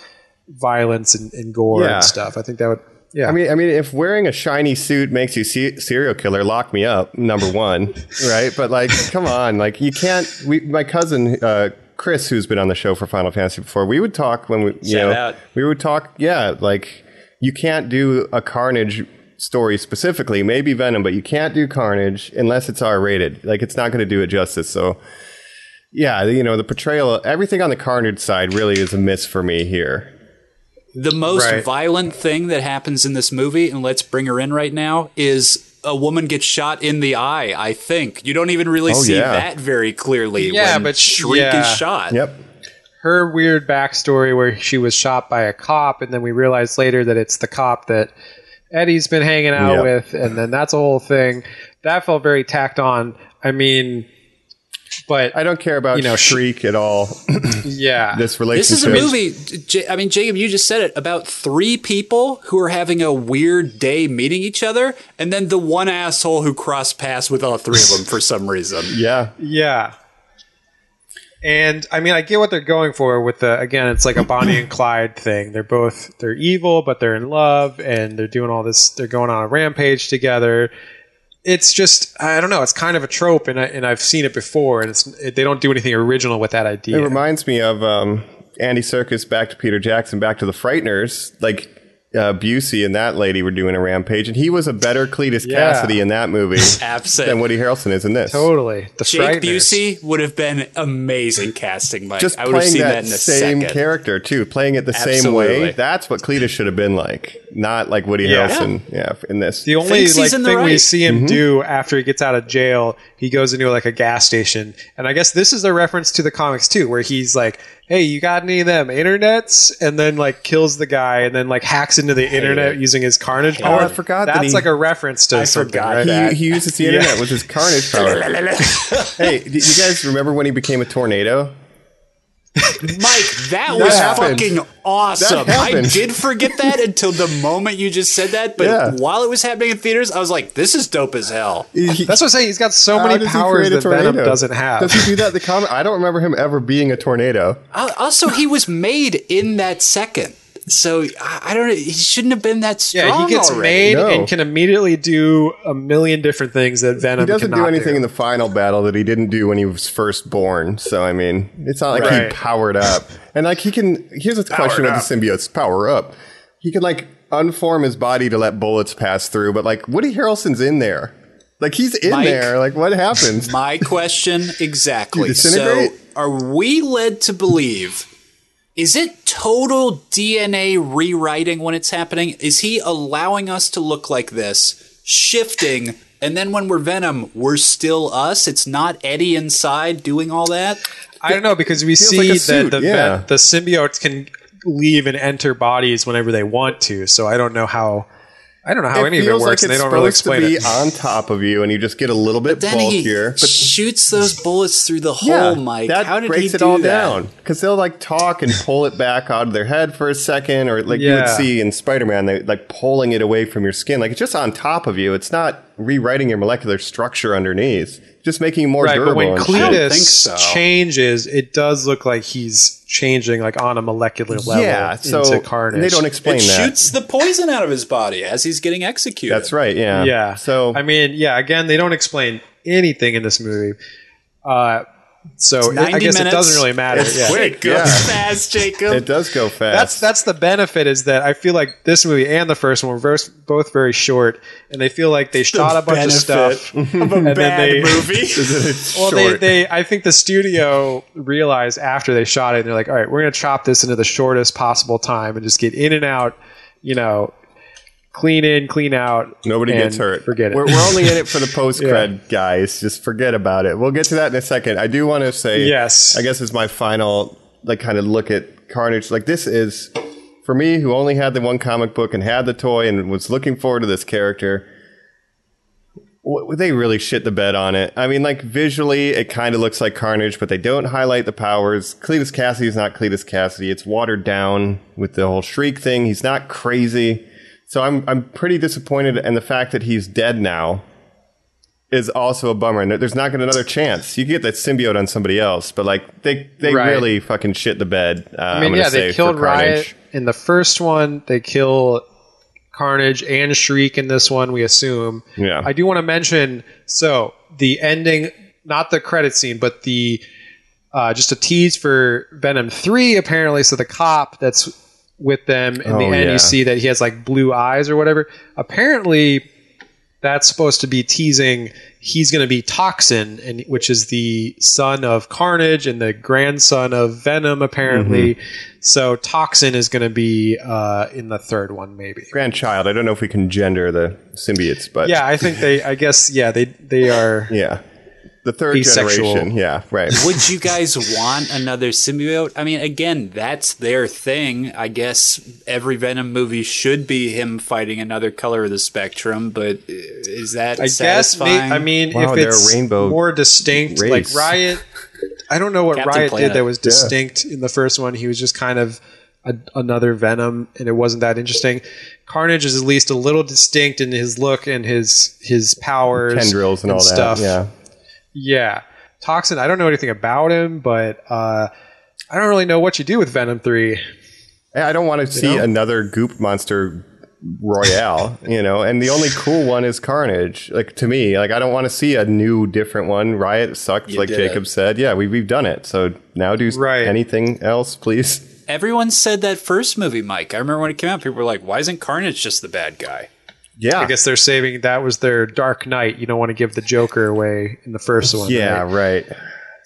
violence and, and gore Yeah. and stuff. I think that would. Yeah, I mean, I mean, if wearing a shiny suit makes you se- serial killer, lock me up. Number one, right? But like, come on, like you can't. We, my cousin uh, Chris, who's been on the show for Final Fantasy before, we would talk when we, you Shout know, out. we would talk. Yeah, like you can't do a Carnage story specifically. Maybe Venom, but you can't do Carnage unless it's R rated. Like it's not going to do it justice. So. Yeah, you know, the portrayal, everything on the Carnage side really is a miss for me here. The most Right. violent thing that happens in this movie, and let's bring her in right now, is a woman gets shot in the eye. I think you don't even really Oh, see yeah. that very clearly. Yeah, when but Shriek yeah. is shot. Yep. her weird backstory where she was shot by a cop, and then we realize later that it's the cop that Eddie's been hanging out Yeah. with, and then that's a whole thing. That felt very tacked on. I mean, but I don't care about You know, Shriek at all. yeah, this relationship. This is a movie. J- I mean, Jacob, you just said it about three people who are having a weird day meeting each other, and then the one asshole who crossed paths with all three of them for some reason. Yeah. yeah. And I mean, I get what they're going for with the again. It's like a Bonnie and Clyde thing. They're both they're evil, but they're in love, and they're doing all this. They're going on a rampage together. It's just I don't know. It's kind of a trope, and I, and I've seen it before, and it's it, they don't do anything original with that idea. It reminds me of um, Andy Serkis back to Peter Jackson, back to the Frighteners, like uh, Busey and that lady were doing a rampage, and he was a better Cletus Yeah. Kasady in that movie Absent. than Woody Harrelson is in this. Totally. The Jake Busey would have been amazing casting, Mike. Just I would have playing seen that, that in a same second. character too, playing it the same way. That's what Cletus should have been like, not like Woody Yeah. Harrelson. Yeah, in this. The only Thinks like in the thing we see him do after he gets out of jail, he goes into like a gas station, and I guess this is a reference to the comics too, where he's like, "Hey, you got any of them internets?" and then like kills the guy, and then like hacks into the internet using his Carnage Oh. I forgot that That's he- like a reference to I something, forgot right? he, he uses the internet with his carnage power. hey, do you guys remember when he became a tornado? Mike, that was happened. fucking awesome. I did forget that until the moment you just said that, but Yeah. while it was happening in theaters, I was like, this is dope as hell. That's what I'm saying. He's got so how many powers create a that Venom doesn't have. Does he do that the comic? I don't remember him ever being a tornado. Al- Also, he was made in that second. So I I don't know. He shouldn't have been that strong. yeah, he gets already. made No. and can immediately do a million different things that Venom He doesn't do anything in the final battle that he didn't do when he was first born. So I mean, it's not like he powered up. And like he can. Here's a question about the symbiotes: power up. He can like unform his body to let bullets pass through, but like Woody Harrelson's in there. Like he's in Mike? there. Like what happens? My question exactly. So, are we led to believe? Is it total DNA rewriting when it's happening? Is he allowing us to look like this, shifting, and then when we're Venom, we're still us? It's not Eddie inside doing all that? I don't know because we see like that the yeah. vet- the symbiotes can leave and enter bodies whenever they want to. So I don't know how. I don't know how any of it works, like and they don't really explain to be it. on top of you, and you just get a little bit Then bulkier. he shoots those bullets through the hole, Mike. That How did breaks he it do all that? down because they'll like talk and pull it back out of their head for a second, or like you would see in Spider-Man, they like pulling it away from your skin. Like it's just on top of you. It's not rewriting your molecular structure underneath. Just making you more Right, but when and shit. don't think Cletus so. changes, it does look like he's changing, like on a molecular level. yeah, so into Carnage. they don't explain It that. shoots the poison out of his body as he's getting executed. That's right. Yeah. Yeah. So I mean, yeah. Again, they don't explain anything in this movie. Uh, so I 90 guess it minutes. doesn't really matter. It's yeah. quick. It goes Yeah. fast, Jacob. it does go fast. That's that's the benefit is that I feel like this movie and the first one were both very short, and they feel like they shot a bunch of stuff. of a and then bad they- movie. Well, they, they I think the studio realized after they shot it, they're like, all right, we're gonna chop this into the shortest possible time and just get in and out, you know, clean in, clean out. Nobody gets hurt. Forget it. We're, we're only in it for the post cred, guys. Just forget about it. We'll get to that in a second. I do want to say, Yes. I guess is my final like kind of look at Carnage. Like this is for me, who only had the one comic book and had the toy and was looking forward to this character. w- They really shit the bed on it. I mean, like visually, it kind of looks like Carnage, but they don't highlight the powers. Cletus Kasady is not Cletus Kasady. It's watered down with the whole shriek thing. He's not crazy. So I'm I'm pretty disappointed, and the fact that he's dead now is also a bummer. And there's not going to another chance. You get that symbiote on somebody else, but like they they Right. really fucking shit the bed. Uh, I mean, yeah, they killed. Riot in the first one. They kill Carnage and Shriek in this one. We assume. Yeah. I do want to mention so the ending, not the credit scene, but the uh, just a tease for Venom three. Apparently, so the cop that's with them in the Oh, end, yeah. you see that he has like blue eyes or whatever. Apparently, that's supposed to be teasing he's going to be Toxin, and which is the son of Carnage and the grandson of Venom, apparently. Mm-hmm. So Toxin is going to be uh, in the third one, maybe. grandchild. I don't know if we can gender the symbiotes, but Yeah, I think they. I guess yeah, they they are. yeah, the third Asexual. generation. Yeah, right. Would you guys want another symbiote? I mean, again, that's their thing. I guess every Venom movie should be him fighting another color of the spectrum, but is that I guess. satisfying? May, I mean, Wow, if they're a it's rainbow more distinct, like. Riot. I don't know what Captain Riot Planet. did that was distinct in the first one. He was just kind of a, another Venom, and it wasn't that interesting. Carnage is at least a little distinct in his look and his his powers, Tendrils and all that. stuff. Yeah. Yeah. Toxin, I don't know anything about him, but uh, I don't really know what you do with Venom 3. I don't want to see another goop monster royale, you know, and the only cool one is Carnage. Like to me, like I don't want to see a new, different one. Riot sucked, like did Jacob it. said. Yeah, we, we've done it. So now do Right. anything else, please. Everyone said that first movie, Mike. I remember when it came out, people were like, "Why isn't Carnage just the bad guy?" Yeah, I guess they're saving that was their Dark Knight. You don't want to give the Joker away in the first one. yeah, right? right.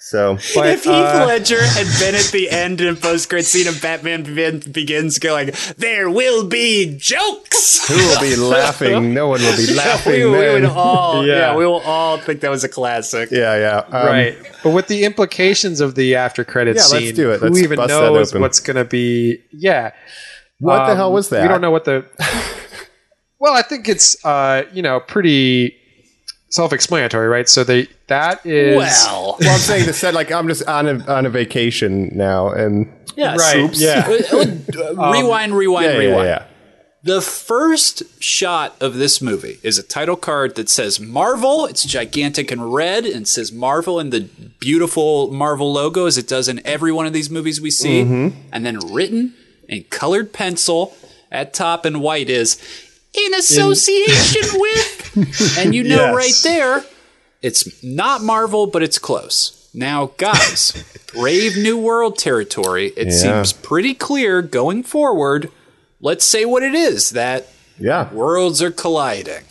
So But, if Heath uh, Ledger had been at the end in post credit scene of Batman Begin- Begins, going, "There will be jokes." who will be laughing? No one will be laughing. we, we would all, yeah. Yeah. we will all think that was a classic. yeah, yeah. Um, right. But with the implications of the after credits Yeah, let's scene, do it. who Let's even bust that knows what's going to be? Yeah. What the Um, hell was that? We don't know what the. Well, I think it's uh, you know pretty self-explanatory, right? So they that is Well, Well, I'm saying the set like I'm just on a on a vacation now, and yeah, right. oops. Yeah. Uh, rewind, rewind, yeah, yeah, rewind. yeah. The first shot of this movie is a title card that says Marvel. It's gigantic and red and says Marvel in the beautiful Marvel logo as it does in every one of these movies we see. Mm-hmm. And then written in colored pencil at top in white is in association with. And you know Yes. right there, it's not Marvel, but it's close. Now, guys, Brave New World territory, it Yeah. seems pretty clear going forward. Let's say what it is that Yeah, worlds are colliding.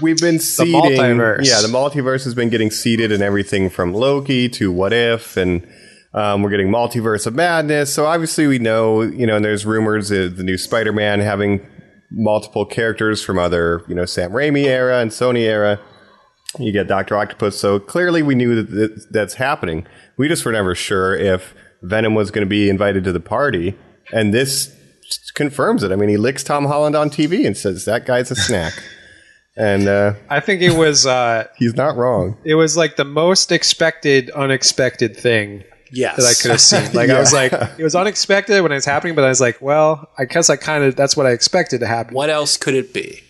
we've been seeding. multiverse. Yeah, the multiverse has been getting seeded in everything from Loki to What If, and um, we're getting multiverse of madness. So obviously we know, you know, and there's rumors of the new Spider-Man having multiple characters from other, you know, Sam Raimi era and Sony era. You get Doctor Octopus. So clearly we knew that th- that's happening. We just were never sure if Venom was going to be invited to the party, and this confirms it. I mean, he licks Tom Holland on TV and says that guy's a snack. And uh, I think it was uh, he's not wrong. it was like the most expected, unexpected thing Yes. that I could have seen. Like I was like, it was unexpected when it was happening, but I was like, well, I guess I kind of that's what I expected to happen. What else could it be?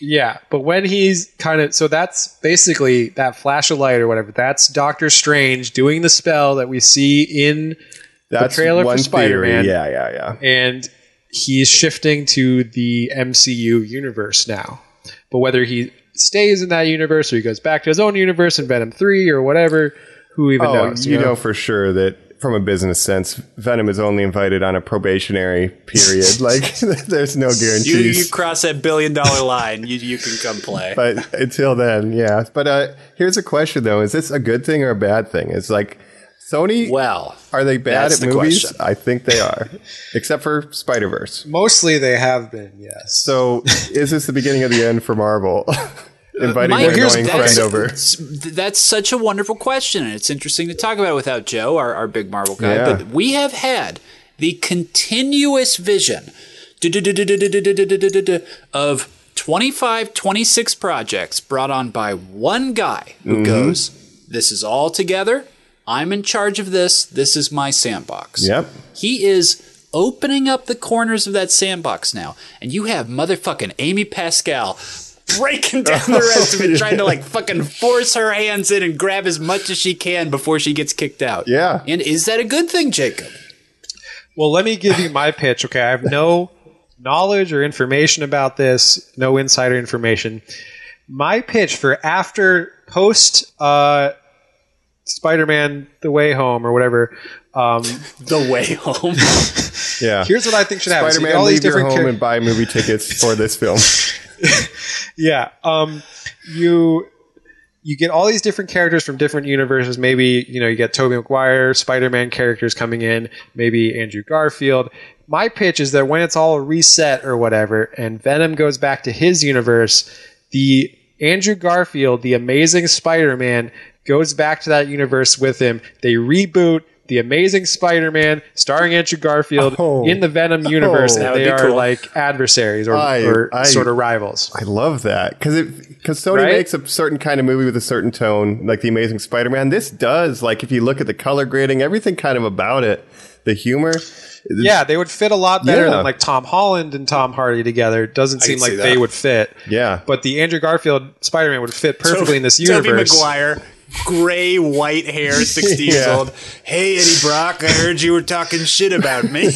Yeah, but when he's kind of so that's basically that flash of light or whatever. That's Doctor Strange doing the spell that we see in That's trailer for Spider-Man. theory. Yeah, yeah, yeah. and he's shifting to the MCU universe now. But whether he stays in that universe or he goes back to his own universe in Venom 3 or whatever, who even Oh, knows? you know for sure that from a business sense, Venom is only invited on a probationary period. like, there's no You, you cross that billion dollar line, you, you can come play. but until then, yeah. But uh, here's a question though: Is this a good thing or a bad thing? It's like Sony. well, are they bad at the movies? question. I think they are, except for Spider Verse. Mostly they have been, yes. So, is this the beginning of the end for Marvel? Inviting Mike, their here's- annoying friend over. That's such a wonderful question, and it's interesting to talk about it without Joe, our, our big Marvel guy. Yeah. But we have had the continuous vision of 25, 26 projects brought on by one guy who Mm-hmm. goes, This is all together. I'm in charge of this. This is my sandbox. Yep. He is opening up the corners of that sandbox now, and you have motherfucking Amy Pascal breaking down the rest of it, trying to like fucking force her hands in and grab as much as she can before she gets kicked out. Yeah. And is that a good thing, Jacob? Well, let me give you my pitch. Okay, I have no knowledge or information about this, no insider information. My pitch for after post uh, Spider-Man: The Way Home or whatever. Um, The way home. Yeah. here's what I think should happen. So Spider you get Man, all these leave your home char- and buy movie tickets for this film. Yeah. Um, you you get all these different characters from different universes. Maybe you know you get Tobey Maguire, Spider-Man characters coming in. Maybe Andrew Garfield. My pitch is that when it's all reset or whatever, and Venom goes back to his universe, the Andrew Garfield, the Amazing Spider-Man, goes back to that universe with him. They reboot. The Amazing Spider-Man, starring Andrew Garfield, Oh. in the Venom oh. universe, Oh. and they are cool. like adversaries or, I- or I- sort of rivals. I love that because it because Sony Right? makes a certain kind of movie with a certain tone, like the Amazing Spider-Man. This does like if you look at the color grading, everything kind of about it, the humor. Yeah, they would fit a lot better Yeah. than like Tom Holland and Tom Hardy together. It doesn't seem like see they would fit. Yeah. But the Andrew Garfield Spider Man would fit perfectly in this Tobey universe. Maguire, gray, white hair, 60 years Yeah. old. Hey, Eddie Brock, I heard you were talking shit about me.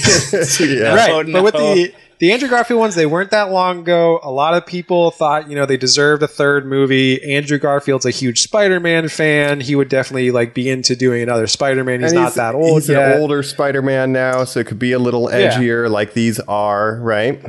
yeah. Right. Oh, But with the the Andrew Garfield ones, they weren't that long ago. A lot of people thought, you know, they deserved a third movie. Andrew Garfield's a huge Spider-Man fan. He would definitely like be into doing another Spider-Man. He's And not that old He's yet. an older Spider-Man now, so it could be a little edgier, like these are, right?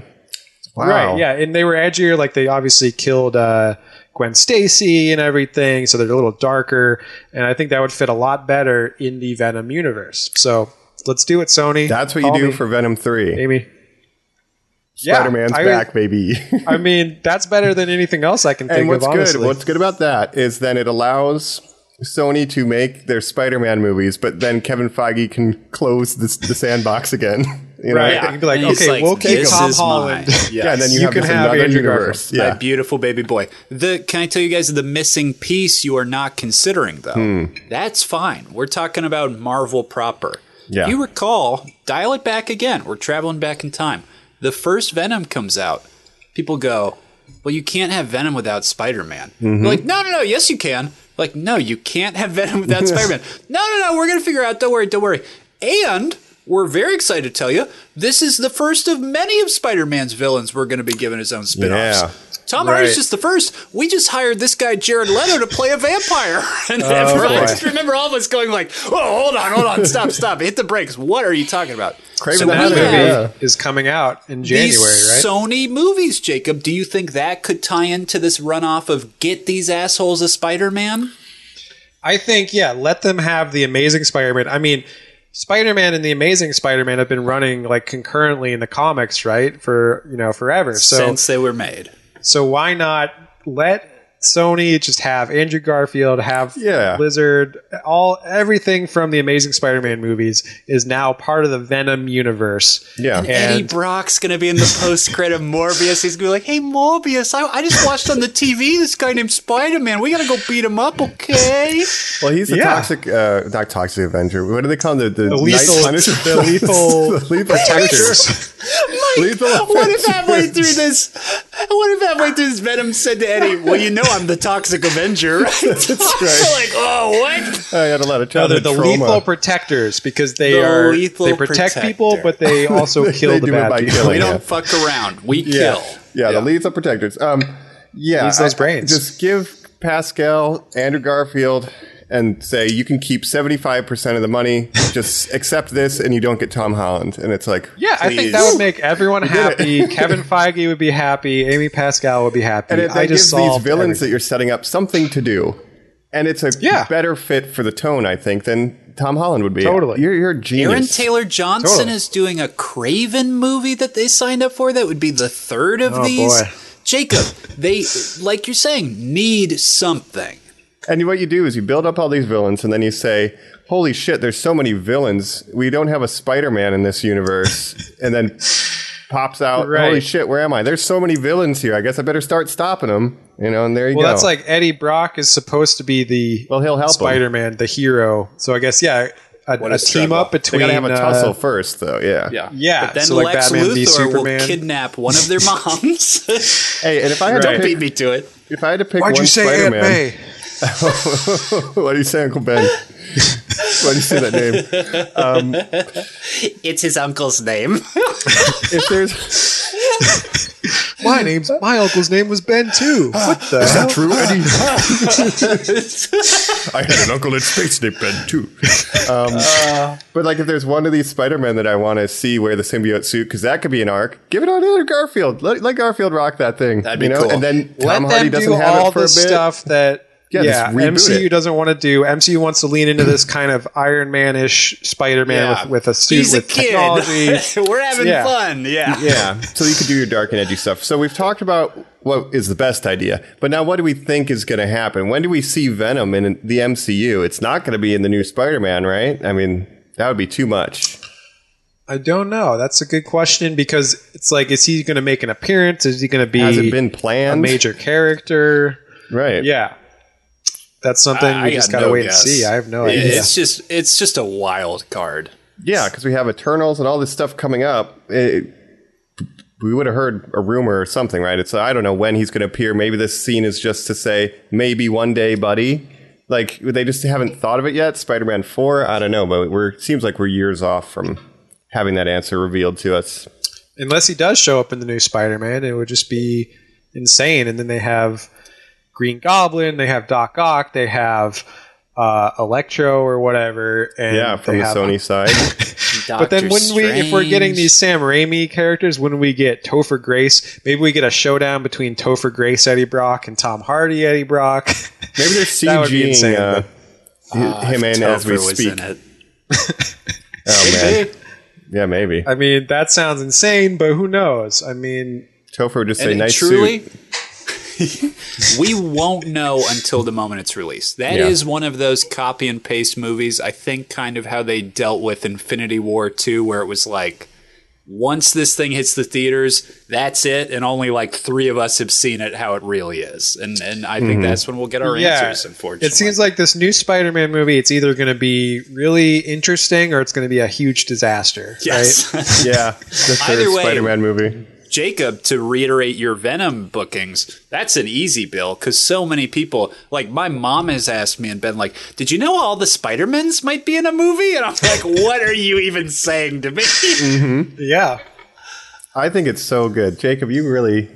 Wow. Right, yeah, and they were edgier. Like they obviously killed uh, Gwen Stacy and everything, so they're a little darker. And I think that would fit a lot better in the Venom universe. So let's do it, Sony. That's what you do me, for Venom Three. Amy. Spider-Man's I- back, baby. I mean, that's better than anything else I can think and what's of. good? Honestly, What's good about that is then it allows Sony to make their Spider-Man movies, but then Kevin Feige can close this, the sandbox again. You know? Right. Yeah. You'd be like, And he's okay, we'll keep this Tom is Holland. mine. Yeah, and then you, You have can this have another Andrew universe. My Yeah. beautiful baby boy. The can I tell you guys the missing piece you are not considering though? Hmm. That's fine. We're talking about Marvel proper. Yeah. If you recall, dial it back again. We're traveling back in time. The first Venom comes out. People go, "Well, you can't have Venom without Spider-Man." Mm-hmm. Like, no, no, no. Yes, you can. Like, no, you can't have Venom without Spider-Man. No, no, no. We're gonna figure out. Don't worry. Don't worry. And we're very excited to tell you this is the first of many of Spider-Man's villains we're going to be given his own spin-offs. Yeah. Tom Right. Hardy's just the first. We just hired this guy Jared Leto to play a vampire, and oh, everyone- I just remember all of us going like, "Oh, hold on, hold on, stop, stop, hit the brakes." What are you talking about? Kraven So the that movie yeah. is coming out in January, these right? Sony movies, Jacob. Do you think that could tie into this runoff of "Get these assholes a Spider-Man"? I think, yeah, let them have the Amazing Spider-Man. I mean, Spider-Man and the Amazing Spider-Man have been running like concurrently in the comics, right? For you know forever. So since they were made. so why not let Sony just have Andrew Garfield, have Yeah. Lizard, all everything from the Amazing Spider-Man movies is now part of the Venom universe. Yeah. Eddie And Brock's gonna be in the post credit of Morbius. He's gonna be like, "Hey Morbius, I, I just watched on the TV this guy named Spider Man. We gotta go beat him up, okay?" Well, he's the Yeah. toxic, uh, not toxic Avenger. What do they call him? The, the, the lethal, Punisher? the lethal The lethal protectors. Lethal what if Avenger. halfway through this, what if halfway through this Venom said to Eddie, "Well, you know I'm the Toxic Avenger." Right? That's right. like, oh, what? I had a lot of No, they're the trauma. lethal protectors because they The are lethal they protect protector. people, but they also kill They the do it bad by people. killing. We yeah. don't fuck around. We yeah. kill. Yeah, the lethal protectors. Um, yeah, Use those I- brains. Just give Pascal, Andrew Garfield, and say you can keep seventy five percent of the money. Just accept this, and you don't get Tom Holland. And it's like, Yeah, I think that would make everyone happy. Kevin Feige would be happy. Amy Pascal would be happy. And it I that just gives these villains everything. that you're setting up something to do. And it's a Yeah. better fit for the tone, I think, than Tom Holland would be. Totally. You're, you're a genius. Aaron Taylor Johnson Totally. is doing a Kraven movie that they signed up for. That would be the third of Oh, these. boy. Jacob, they like you're saying need something. And what you do is you build up all these villains, and then you say, "Holy shit! There's so many villains. We don't have a Spider-Man in this universe." and then pops out, Right. "Holy shit! Where am I? There's so many villains here. I guess I better start stopping them." You know, and there you Well, go. that's like Eddie Brock is supposed to be the Well, he'll help Spider-Man, the hero. So I guess yeah, a, a, a team struggle. up they between gotta have a uh, tussle first, though. Yeah. Yeah, yeah. But then so like Lex Batman Luthor Superman. will kidnap one of their moms. Hey, and if I had Don't to beat me to it. if I had to pick Why'd one you say Spider-Man, May? what do you say, Uncle Ben? Why do you say that name? It's his uncle's name. If there's My name's my uncle's name was Ben too. What the hell? true, Eddie. I had an uncle in space named Ben too. Um, but like, if there's one of these Spider-Men that I want to see wear the symbiote suit, because that could be an arc. Give it on to Garfield. Let, let Garfield rock that thing. That'd be you know? cool. And then Let Tom them Hardy doesn't do have all it for the a bit. stuff that Yeah, yeah, just MCU it. doesn't want to do. MCU wants to lean into this kind of Iron Man-ish Spider-Man Yeah. with, with a suit He's a with technology. We're having Yeah. fun. Yeah. yeah, so you could do your dark and edgy stuff. So we've talked about what is the best idea, but now what do we think is going to happen? When do we see Venom in the MCU? It's not going to be in the new Spider-Man, right? I mean, that would be too much. I don't know. That's a good question because it's like, is he going to make an appearance? Is he going to be Has it been a planned? major character? right. Yeah, that's something I we just got got to no wait guess. and see. I have no It- idea. It's just it's just a wild card. Yeah, because we have Eternals and all this stuff coming up. It- we would have heard a rumor or something, right? It's I don't know when he's going to appear. Maybe this scene is just to say maybe one day, buddy. Like they just haven't thought of it yet. Spider-Man Four, I don't know, but we're seems like we're years off from having that answer revealed to us. unless he does show up in the new Spider-Man, it would just be insane. And then they have Green Goblin, they have Doc Ock, they have uh, Electro or whatever. And Yeah, from they the have- Sony side. But then wouldn't we, if we're getting these Sam Raimi characters, wouldn't we get Topher Grace? Maybe we get a showdown between Topher Grace, Eddie Brock, and Tom Hardy, Eddie Brock. Maybe they're That would be CGing insane, uh, but- him in as we speak. in it. Oh man, yeah, maybe. I mean, that sounds insane, but who knows? I mean, Topher would just say, "Nice truly, suit." we won't know until the moment it's released. That is Yeah. one of those copy and paste movies. I think kind of how they dealt with Infinity War 2, where it was like, once this thing hits the theaters, that's it, and only like three of us have seen it how it really is. And and I think mm-hmm. that's when we'll get our yeah, answers, unfortunately. it seems like this new Spider-Man movie. It's either going to be really interesting or it's going to be a huge disaster. yes. Right? Yeah, the Either third way- Spider-Man movie. Jacob, to reiterate your Venom bookings, that's an easy bill because so many people, like my mom has asked me and been like, Did you know all the Spider-Mans might be in a movie? And I'm like, What are you even saying to me? Yeah, I think it's so good, Jacob. You really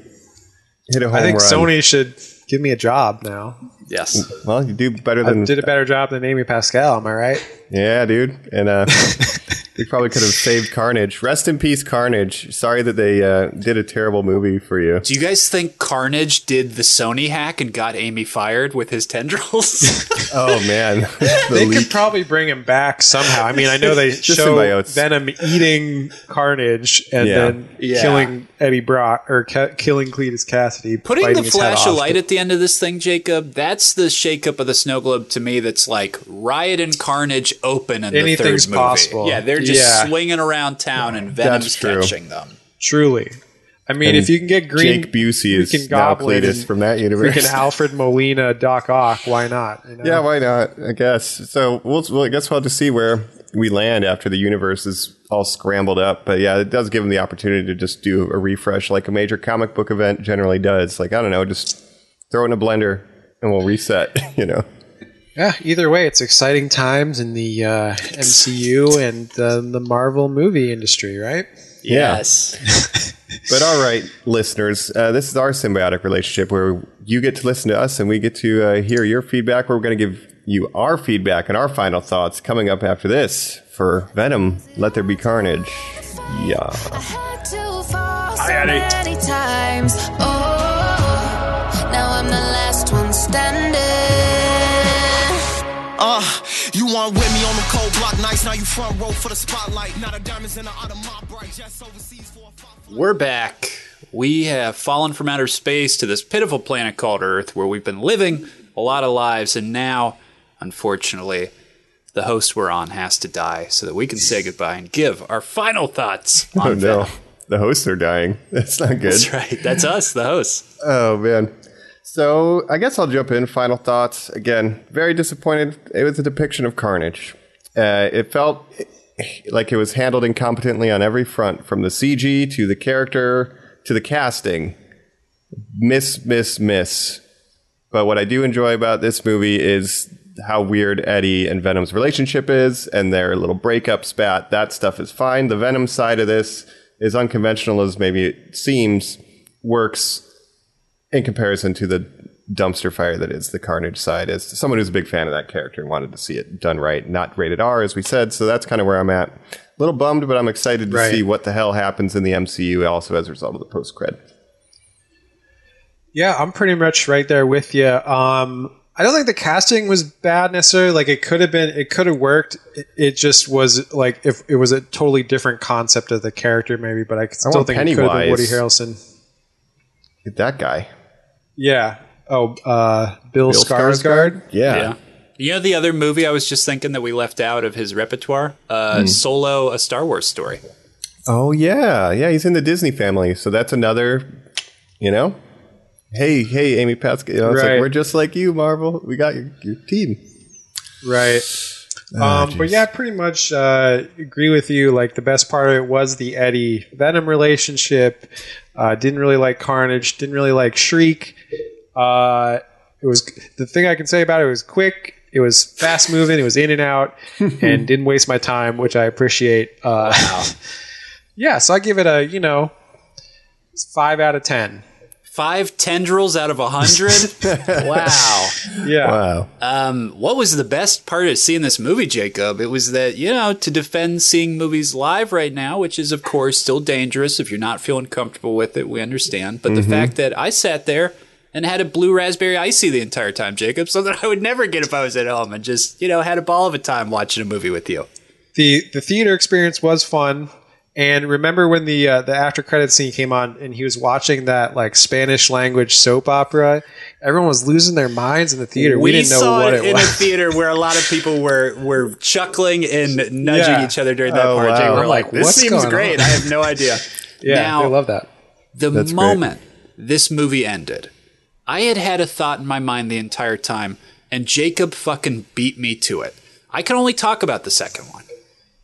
hit a home run. I think run. Sony should give me a job now. yes. Well, you do better I than did a better job than Amy Pascal. Am I right? Yeah, dude. And uh, we probably could have saved Carnage. Rest in peace, Carnage. Sorry that they uh, did a terrible movie for you. Do you guys think Carnage did the Sony hack and got Amy fired with his tendrils? Oh man, the They leak. could probably bring him back somehow. I mean, I know they show symbiotes. Venom eating Carnage and Yeah. then Yeah. killing Eddie Brock or ca- killing Cletus Kasady. Putting the his flash of off. light at the end of this thing, Jacob, that's the shakeup of the snow globe to me. That's like Riot and Carnage open in Anything's the third movie. possible. Yeah, they're just Yeah. swinging around town and Venom's That's catching them. Truly. I mean, And if you can get Green Jake Busey is freaking now Goblin Cletus and from that universe. freaking Alfred Molina, Doc Ock, why not? you know? Yeah, why not? I guess. So we'll, well, I guess we'll have to see where we land after the universe is all scrambled up. But yeah, it does give them the opportunity to just do a refresh like a major comic book event generally does. Like, I don't know, just throw it in a blender and we'll reset, you know? Yeah, either way, it's exciting times in the uh, MCU and uh, the Marvel movie industry, right? Yeah. Yes. But all right, listeners, uh, this is our symbiotic relationship where you get to listen to us and we get to uh, hear your feedback. We're going to give you our feedback and our final thoughts coming up after this for Venom, Let There Be Carnage. Yeah. I had to fall so many times. Oh, now I'm the last one standing. Uh, you weren't with me on them cold block nights. Now you front row for the spotlight. Now the diamonds in the out of my bright. Just overseas for a five. We're back. We have fallen from outer space to this pitiful planet called Earth where we've been living a lot of lives, and now, unfortunately, the host we're on has to die so that we can say goodbye and give our final thoughts on Oh no, Venom. the hosts are dying. That's not good. That's right. That's us, the hosts. Oh man. So I guess I'll jump in. Final thoughts. Again, very disappointed. It was a depiction of carnage. Uh, it felt like it was handled incompetently on every front, from the CG to the character to the casting. Miss, miss, miss. But what I do enjoy about this movie is how weird Eddie and Venom's relationship is and their little breakup spat. That stuff is fine. The Venom side of this is unconventional as maybe it seems, works in comparison to the dumpster fire that is the Carnage side. As someone who's a big fan of that character and wanted to see it done right, not rated R, as we said. So that's kind of where I'm at. A little bummed, but I'm excited to Right. see what the hell happens in the MCU also as a result of the post cred. Yeah, I'm pretty much right there with you. Um, I don't think the casting was bad necessarily. Like it could have been, it could have worked. It, it just was like if it was a totally different concept of the character, maybe. But I still want think it could have been Woody Pennywise. Harrelson. That guy. Yeah. Oh, uh, Bill, Bill Skarsgård. Yeah. Yeah. You know the other movie I was just thinking that we left out of his repertoire? Uh, Solo, a Star Wars story. Oh yeah, yeah. He's in the Disney family, so that's another. You know, hey, hey, Amy Pascal. You know, it's Right. like we're just like you, Marvel. We got your, your team. Right. um, but yeah, pretty much uh, agree with you. Like the best part of it was the Eddie Venom relationship. Uh, didn't really like Carnage. Didn't really like Shriek. Uh, it was the thing I can say about it was quick. It was fast moving. It was in and out, and didn't waste my time, which I appreciate. Uh, Yeah, so I give it a you know five out of ten. Five tendrils out of a hundred. wow. Yeah. Wow. Um, what was the best part of seeing this movie, Jacob? It was that you know to defend seeing movies live right now, which is of course still dangerous if you're not feeling comfortable with it. We understand, but the fact that I sat there and had a blue raspberry icy the entire time, Jacob, something I would never get if I was at home, and just you know had a ball of a time watching a movie with you. the the theater experience was fun. And remember when the uh, the after credit scene came on and he was watching that like Spanish language soap opera? Everyone was losing their minds in the theater. We, didn't know saw what it, it in a theater where a lot of people were were chuckling and nudging Yeah. each other during that Oh, part. wow. Jay, we're like, like, this what's seems great. on? I have no idea. yeah, now- I love that. The That's great. moment this movie ended, I had had a thought in my mind the entire time, and Jacob fucking beat me to it. I can only talk about the second one.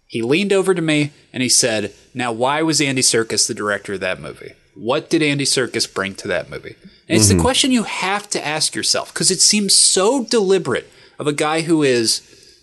He leaned over to me and he said, Now, why was Andy Serkis the director of that movie? What did Andy Serkis bring to that movie? And it's the mm-hmm. question you have to ask yourself because it seems so deliberate of a guy who is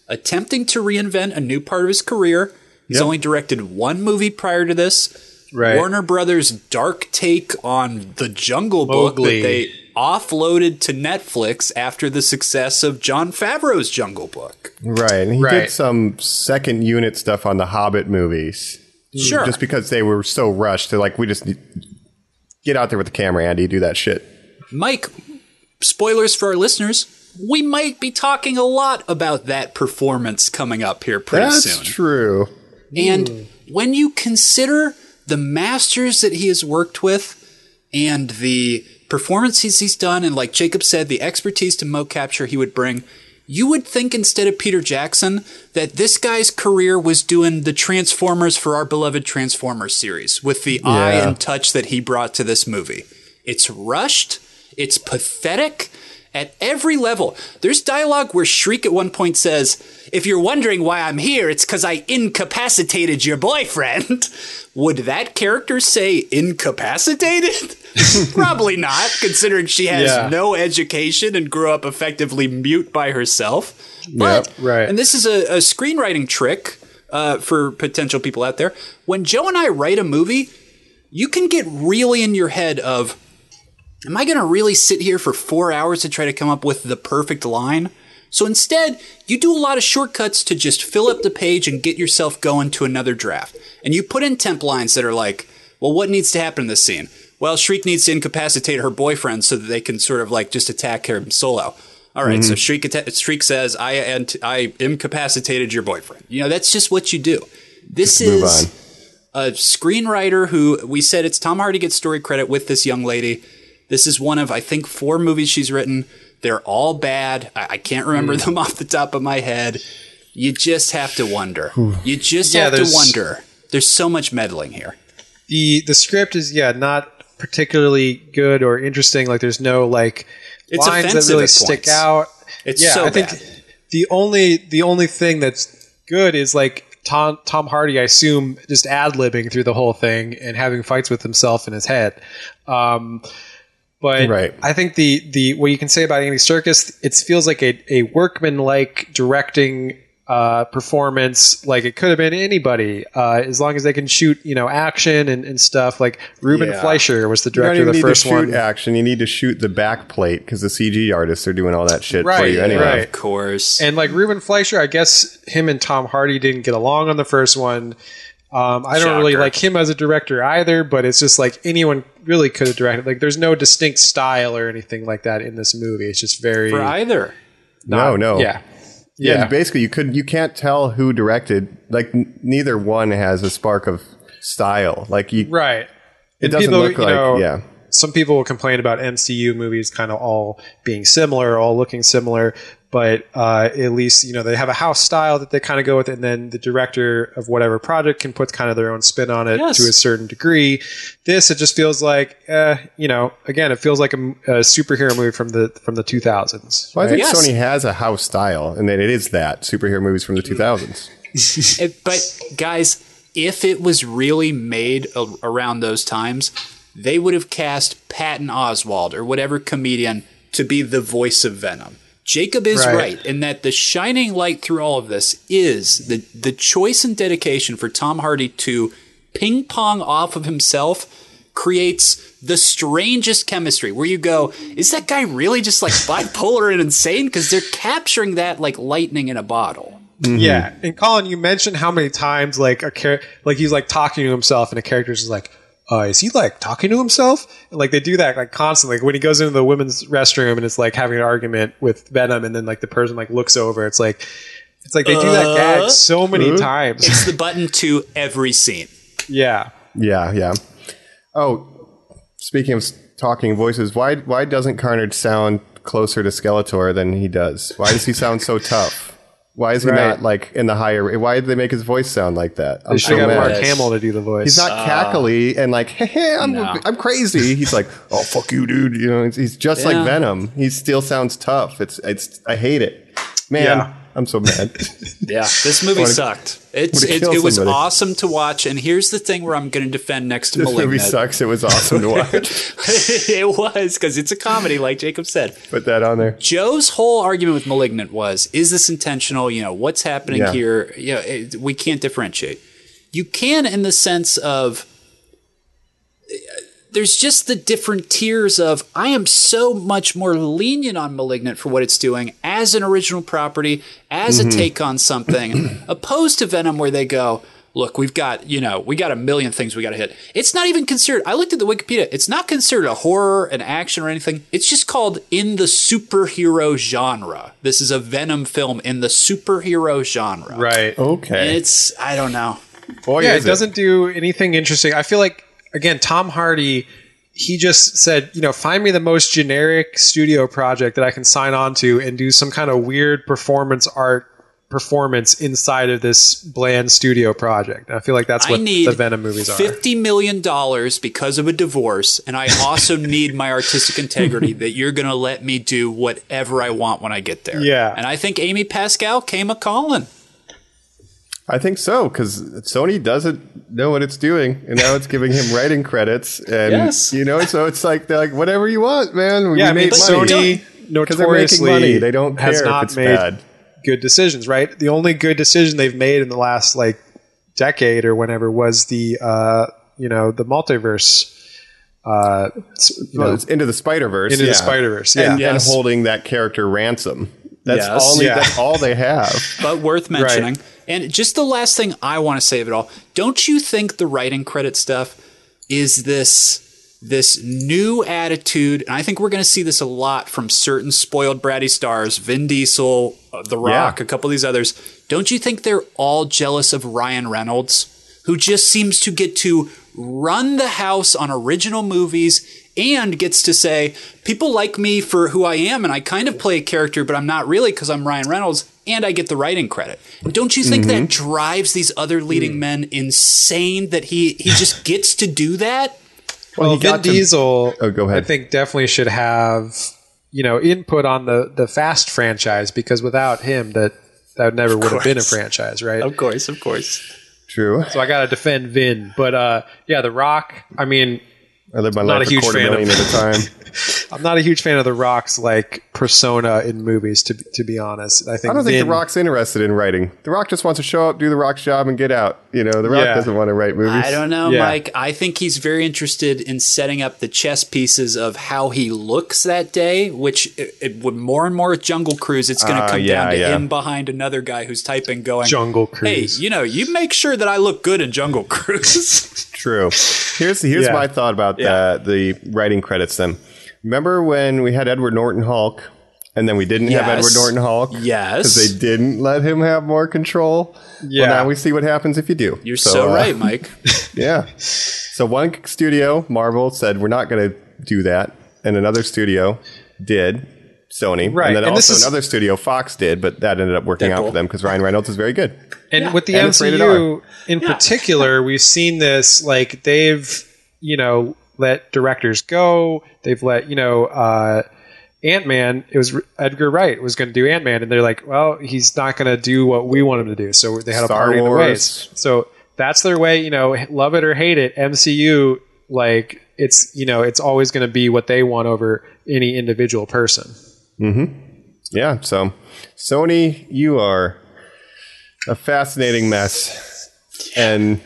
attempting to reinvent a new part of his career. He's only directed one movie prior to this. Right. Warner Brothers' dark take on the Jungle Book Mowgli. that they offloaded to Netflix after the success of Jon Favreau's Jungle Book. Right. And he Right. did some second unit stuff on the Hobbit movies. Sure. Just because they were so rushed. They're like, we just need, get out there with the camera, Andy, do that shit. Mike, spoilers for our listeners. We might be talking a lot about that performance coming up here pretty That's soon. true. And when you consider the masters that he has worked with and the performances he's done, and like Jacob said, the expertise to mo capture he would bring, you would think instead of Peter Jackson that this guy's career was doing the Transformers for our beloved Transformers series with the eye and touch that he brought to this movie. It's rushed, it's pathetic at every level. There's dialogue where Shriek at one point says, If you're wondering why I'm here, it's because I incapacitated your boyfriend. Would that character say incapacitated? Probably not, considering she has Yeah. no education and grew up effectively mute by herself. But, Yep. Right. and this is a, a screenwriting trick uh, for potential people out there. When Joe and I write a movie, you can get really in your head of, am I going to really sit here for four hours to try to come up with the perfect line? So instead, you do a lot of shortcuts to just fill up the page and get yourself going to another draft. And you put in temp lines that are like, well, what needs to happen in this scene? Well, Shriek needs to incapacitate her boyfriend so that they can sort of like just attack him solo. All right, so Shriek, atta- Shriek says, I, ant- I incapacitated your boyfriend. You know, that's just what you do. This is a screenwriter who we said it's Tom Hardy gets story credit with this young lady. This is one of I think four movies she's written. They're all bad. I, I can't remember them off the top of my head. You just have to wonder. You just Yeah, have to wonder. There's so much meddling here. the the script is yeah not particularly good or interesting. Like there's no like It's lines that really stick out. It's yeah, so I think bad. the only the only thing that's good is like Tom Tom Hardy. I assume just ad libbing through the whole thing and having fights with himself in his head. Um, but Right. I think the the what you can say about Andy Serkis, it feels like a, a workman like directing uh, performance. Like it could have been anybody, uh, as long as they can shoot, you know, action and, and stuff. Like Ruben Yeah. Fleischer was the You don't director even of the need first to shoot one. action. You need to shoot the back plate because the CG artists are doing all that shit for Right, you anyway. right. Of course. And like Ruben Fleischer, I guess him and Tom Hardy didn't get along on the first one. Um, I don't really like him as a director either, but it's just like anyone really could have directed. Like, there's no distinct style or anything like that in this movie. It's just very for either. No, no. yeah, Yeah, yeah. and basically you could you can't tell who directed. Like n- neither one has a spark of style. Like you, right. it And doesn't people, look you like know, yeah. Some people will complain about MCU movies kind of all being similar, all looking similar, but uh, at least you know they have a house style that they kind of go with, and then the director of whatever project can put kind of their own spin on it Yes. to a certain degree. This it just feels like, uh, you know, again, it feels like a superhero movie from the from the 2000s. Well, I think Yes. Sony has a house style, and that it is that superhero movies from the 2000s. It- but guys, if it was really made a- around those times, they would have cast Patton Oswalt or whatever comedian to be the voice of Venom. Jacob is Right. right. in that the shining light through all of this is the the choice and dedication for Tom Hardy to ping pong off of himself creates the strangest chemistry where you go, is that guy really just like bipolar and insane? Because they're capturing that like lightning in a bottle. Mm-hmm. Yeah, and Colin, you mentioned how many times like a char- like he's like talking to himself, and a character's just like, uh, is he like talking to himself? And like they do that like constantly. Like when he goes into the women's restroom and it's like having an argument with Venom, and then like the person like looks over. It's like it's like they do that gag so many times. It's the button to every scene. yeah, Yeah, yeah. Oh, speaking of talking voices, why why doesn't Carnage sound closer to Skeletor than he does? Why does he sound so tough? Why is he Right. not like in the higher? Why did they make his voice sound like that? I'm they should have got Mark. Hamill to do the voice. He's not ah. cackly and like, hey, hey, I'm No. I'm crazy. He's like, oh fuck you, dude. You know, he's, he's just Yeah. like Venom. He still sounds tough. It's it's I hate it, man. Yeah. I'm so mad. Yeah, this movie Wanna- sucked. It's it, it was awesome to watch, and here's the thing where I'm going to defend next to this movie Malignant. sucks. It was awesome to watch. it was because it's a comedy, like Jacob said. Put that on there. Joe's whole argument with Malignant was: Is this intentional? You know, what's happening Yeah. here? You know, it, we can't differentiate. You can, in the sense of there's just the different tiers of I am so much more lenient on Malignant for what it's doing as an original property, as a mm-hmm. take on something, opposed to Venom where they go, look, we've got, you know, we got a million things we got to hit. It's not even considered, I looked at the Wikipedia, it's not considered a horror, an action, or anything. It's just called in the superhero genre. This is a Venom film in the superhero genre. right. Okay. And it's, I don't know. Boy, yeah, is it doesn't do anything interesting. I feel like again, Tom Hardy, he just said, you know, find me the most generic studio project that I can sign on to and do some kind of weird performance art performance inside of this bland studio project. And I feel like that's what need the Venom movies are. Fifty million dollars because of a divorce, and I also need my artistic integrity that you're going to let me do whatever I want when I get there. Yeah. and I think Amy Pascal came a calling. I think so because Sony doesn't know what it's doing, and now it's giving him writing credits, and Yes. you know, so it's like they're like whatever you want, man. We yeah, I mean, made money. Sony 'Cause they're notoriously money. They don't has care if not it's made bad. good decisions, right? The only good decision they've made in the last like decade or whenever was the uh, you know the multiverse. Uh, you Well, know, it's into the Spider Verse, Into the Spider-Verse, yeah. and, and holding that character ransom. That's Yes. all. Yeah. That's all they have. but worth mentioning. And just the last thing I want to say of it all, don't you think the writing credit stuff is this this new attitude? And I think we're going to see this a lot from certain spoiled bratty stars, Vin Diesel, uh, The Rock, Yeah. a couple of these others. Don't you think they're all jealous of Ryan Reynolds, who just seems to get to run the house on original movies? And gets to say, people like me for who I am, and I kind of play a character, but I'm not really because I'm Ryan Reynolds, and I get the writing credit. Don't you think that drives these other leading men insane that he he just gets to do that? well, he Vin got to- Diesel, Oh, go ahead. I think definitely should have you know input on the the Fast franchise because without him, that that never would have been a franchise, right? Of course, of course. True. So I got to defend Vin, but uh, yeah, The Rock. I mean, I live my Not life a a huge fan of- million at a time. I'm not a huge fan of The Rock's like persona in movies. To to be honest, I think I don't think The Rock's interested in writing. The Rock just wants to show up, do The Rock's job, and get out. You know, The Rock Yeah. doesn't want to write movies. I don't know, Yeah. Mike. I think he's very interested in setting up the chess pieces of how he looks that day, which it, it would more and more with Jungle Cruise, it's going to Uh, come yeah, down to yeah. him behind another guy who's typing, going, Jungle Hey, Cruise. you know, you make sure that I look good in Jungle Cruise. True. Here's here's Yeah. my thought about Yeah. the, the writing credits. Then, remember when we had Edward Norton Hulk, and then we didn't have Edward Norton Hulk? Yes. because they didn't let him have more control. Yeah. Well, now we see what happens if you do. You're so, uh, right, Mike. Yeah. So one studio, Marvel, said we're not going to do that, and another studio did. Sony, Right, and then and this also is- another studio, Fox, did, but that ended up working out for them because Ryan Reynolds is very good. And with the And MCU in particular, we've seen this like they've you know let directors go. They've let you know uh, Ant Man. It was Edgar Wright was going to do Ant Man, and they're like, well, he's not going to do what we want him to do. So they had Star a party in the ways. So that's their way. You know, love it or hate it, MCU like it's you know it's always going to be what they want over any individual person. Yeah, so Sony, you are a fascinating mess. And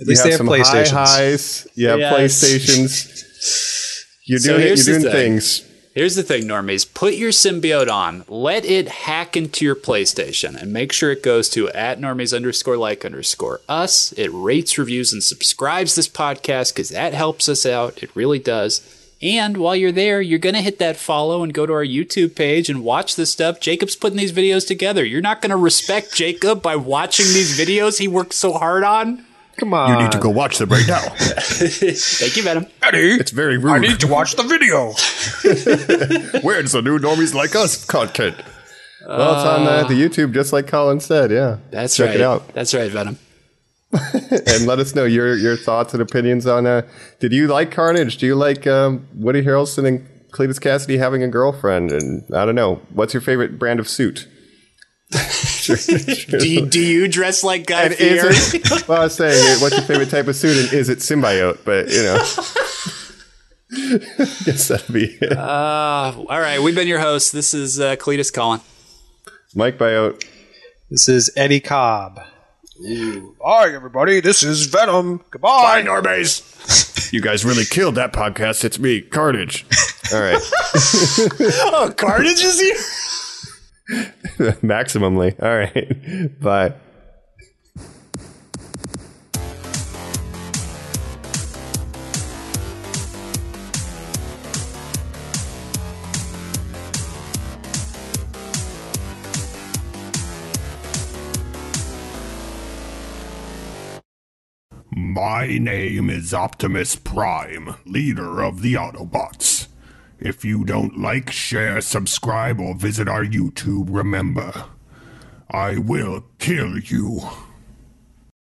At least they have some PlayStations. high highs. You have Yes. PlayStations. You're So doing it. here's You're doing thing. things. Here's the thing, normies. Put your symbiote on. Let it hack into your PlayStation and make sure it goes to at normies underscore like underscore us. It rates, reviews, and subscribes this podcast because that helps us out. It really does. And while you're there, you're going to hit that follow and go to our YouTube page and watch this stuff. Jacob's putting these videos together. You're not going to respect Jacob by watching these videos he worked so hard on. Come on. You need to go watch them right now. Thank you, Venom. it's very rude. I need to watch the video. Where's the new normies like us content? Well, it's on uh, the YouTube, just like Colin said. Yeah, That's check right. it out That's right, Venom. and let us know your your thoughts and opinions on. Uh, did you like Carnage? Do you like um, Woody Harrelson and Cletus Kasady having a girlfriend? And I don't know, what's your favorite brand of suit? Do you, do you dress like Guy And is Fieri? it, well, I was saying, what's your favorite type of suit, and is it symbiote? But you know, guess that'd be it. Uh, all right, we've been your hosts. This is uh, Cletus Collin. Mike Biote. This is Eddie Cobb. Hi, everybody. This is Venom. Goodbye. normies. you guys really killed that podcast. It's me, Carnage. All right, Oh, Carnage is here. maximumly. All right, bye. My name is Optimus Prime, leader of the Autobots. If you don't like, share, subscribe, or visit our YouTube, remember, I will kill you.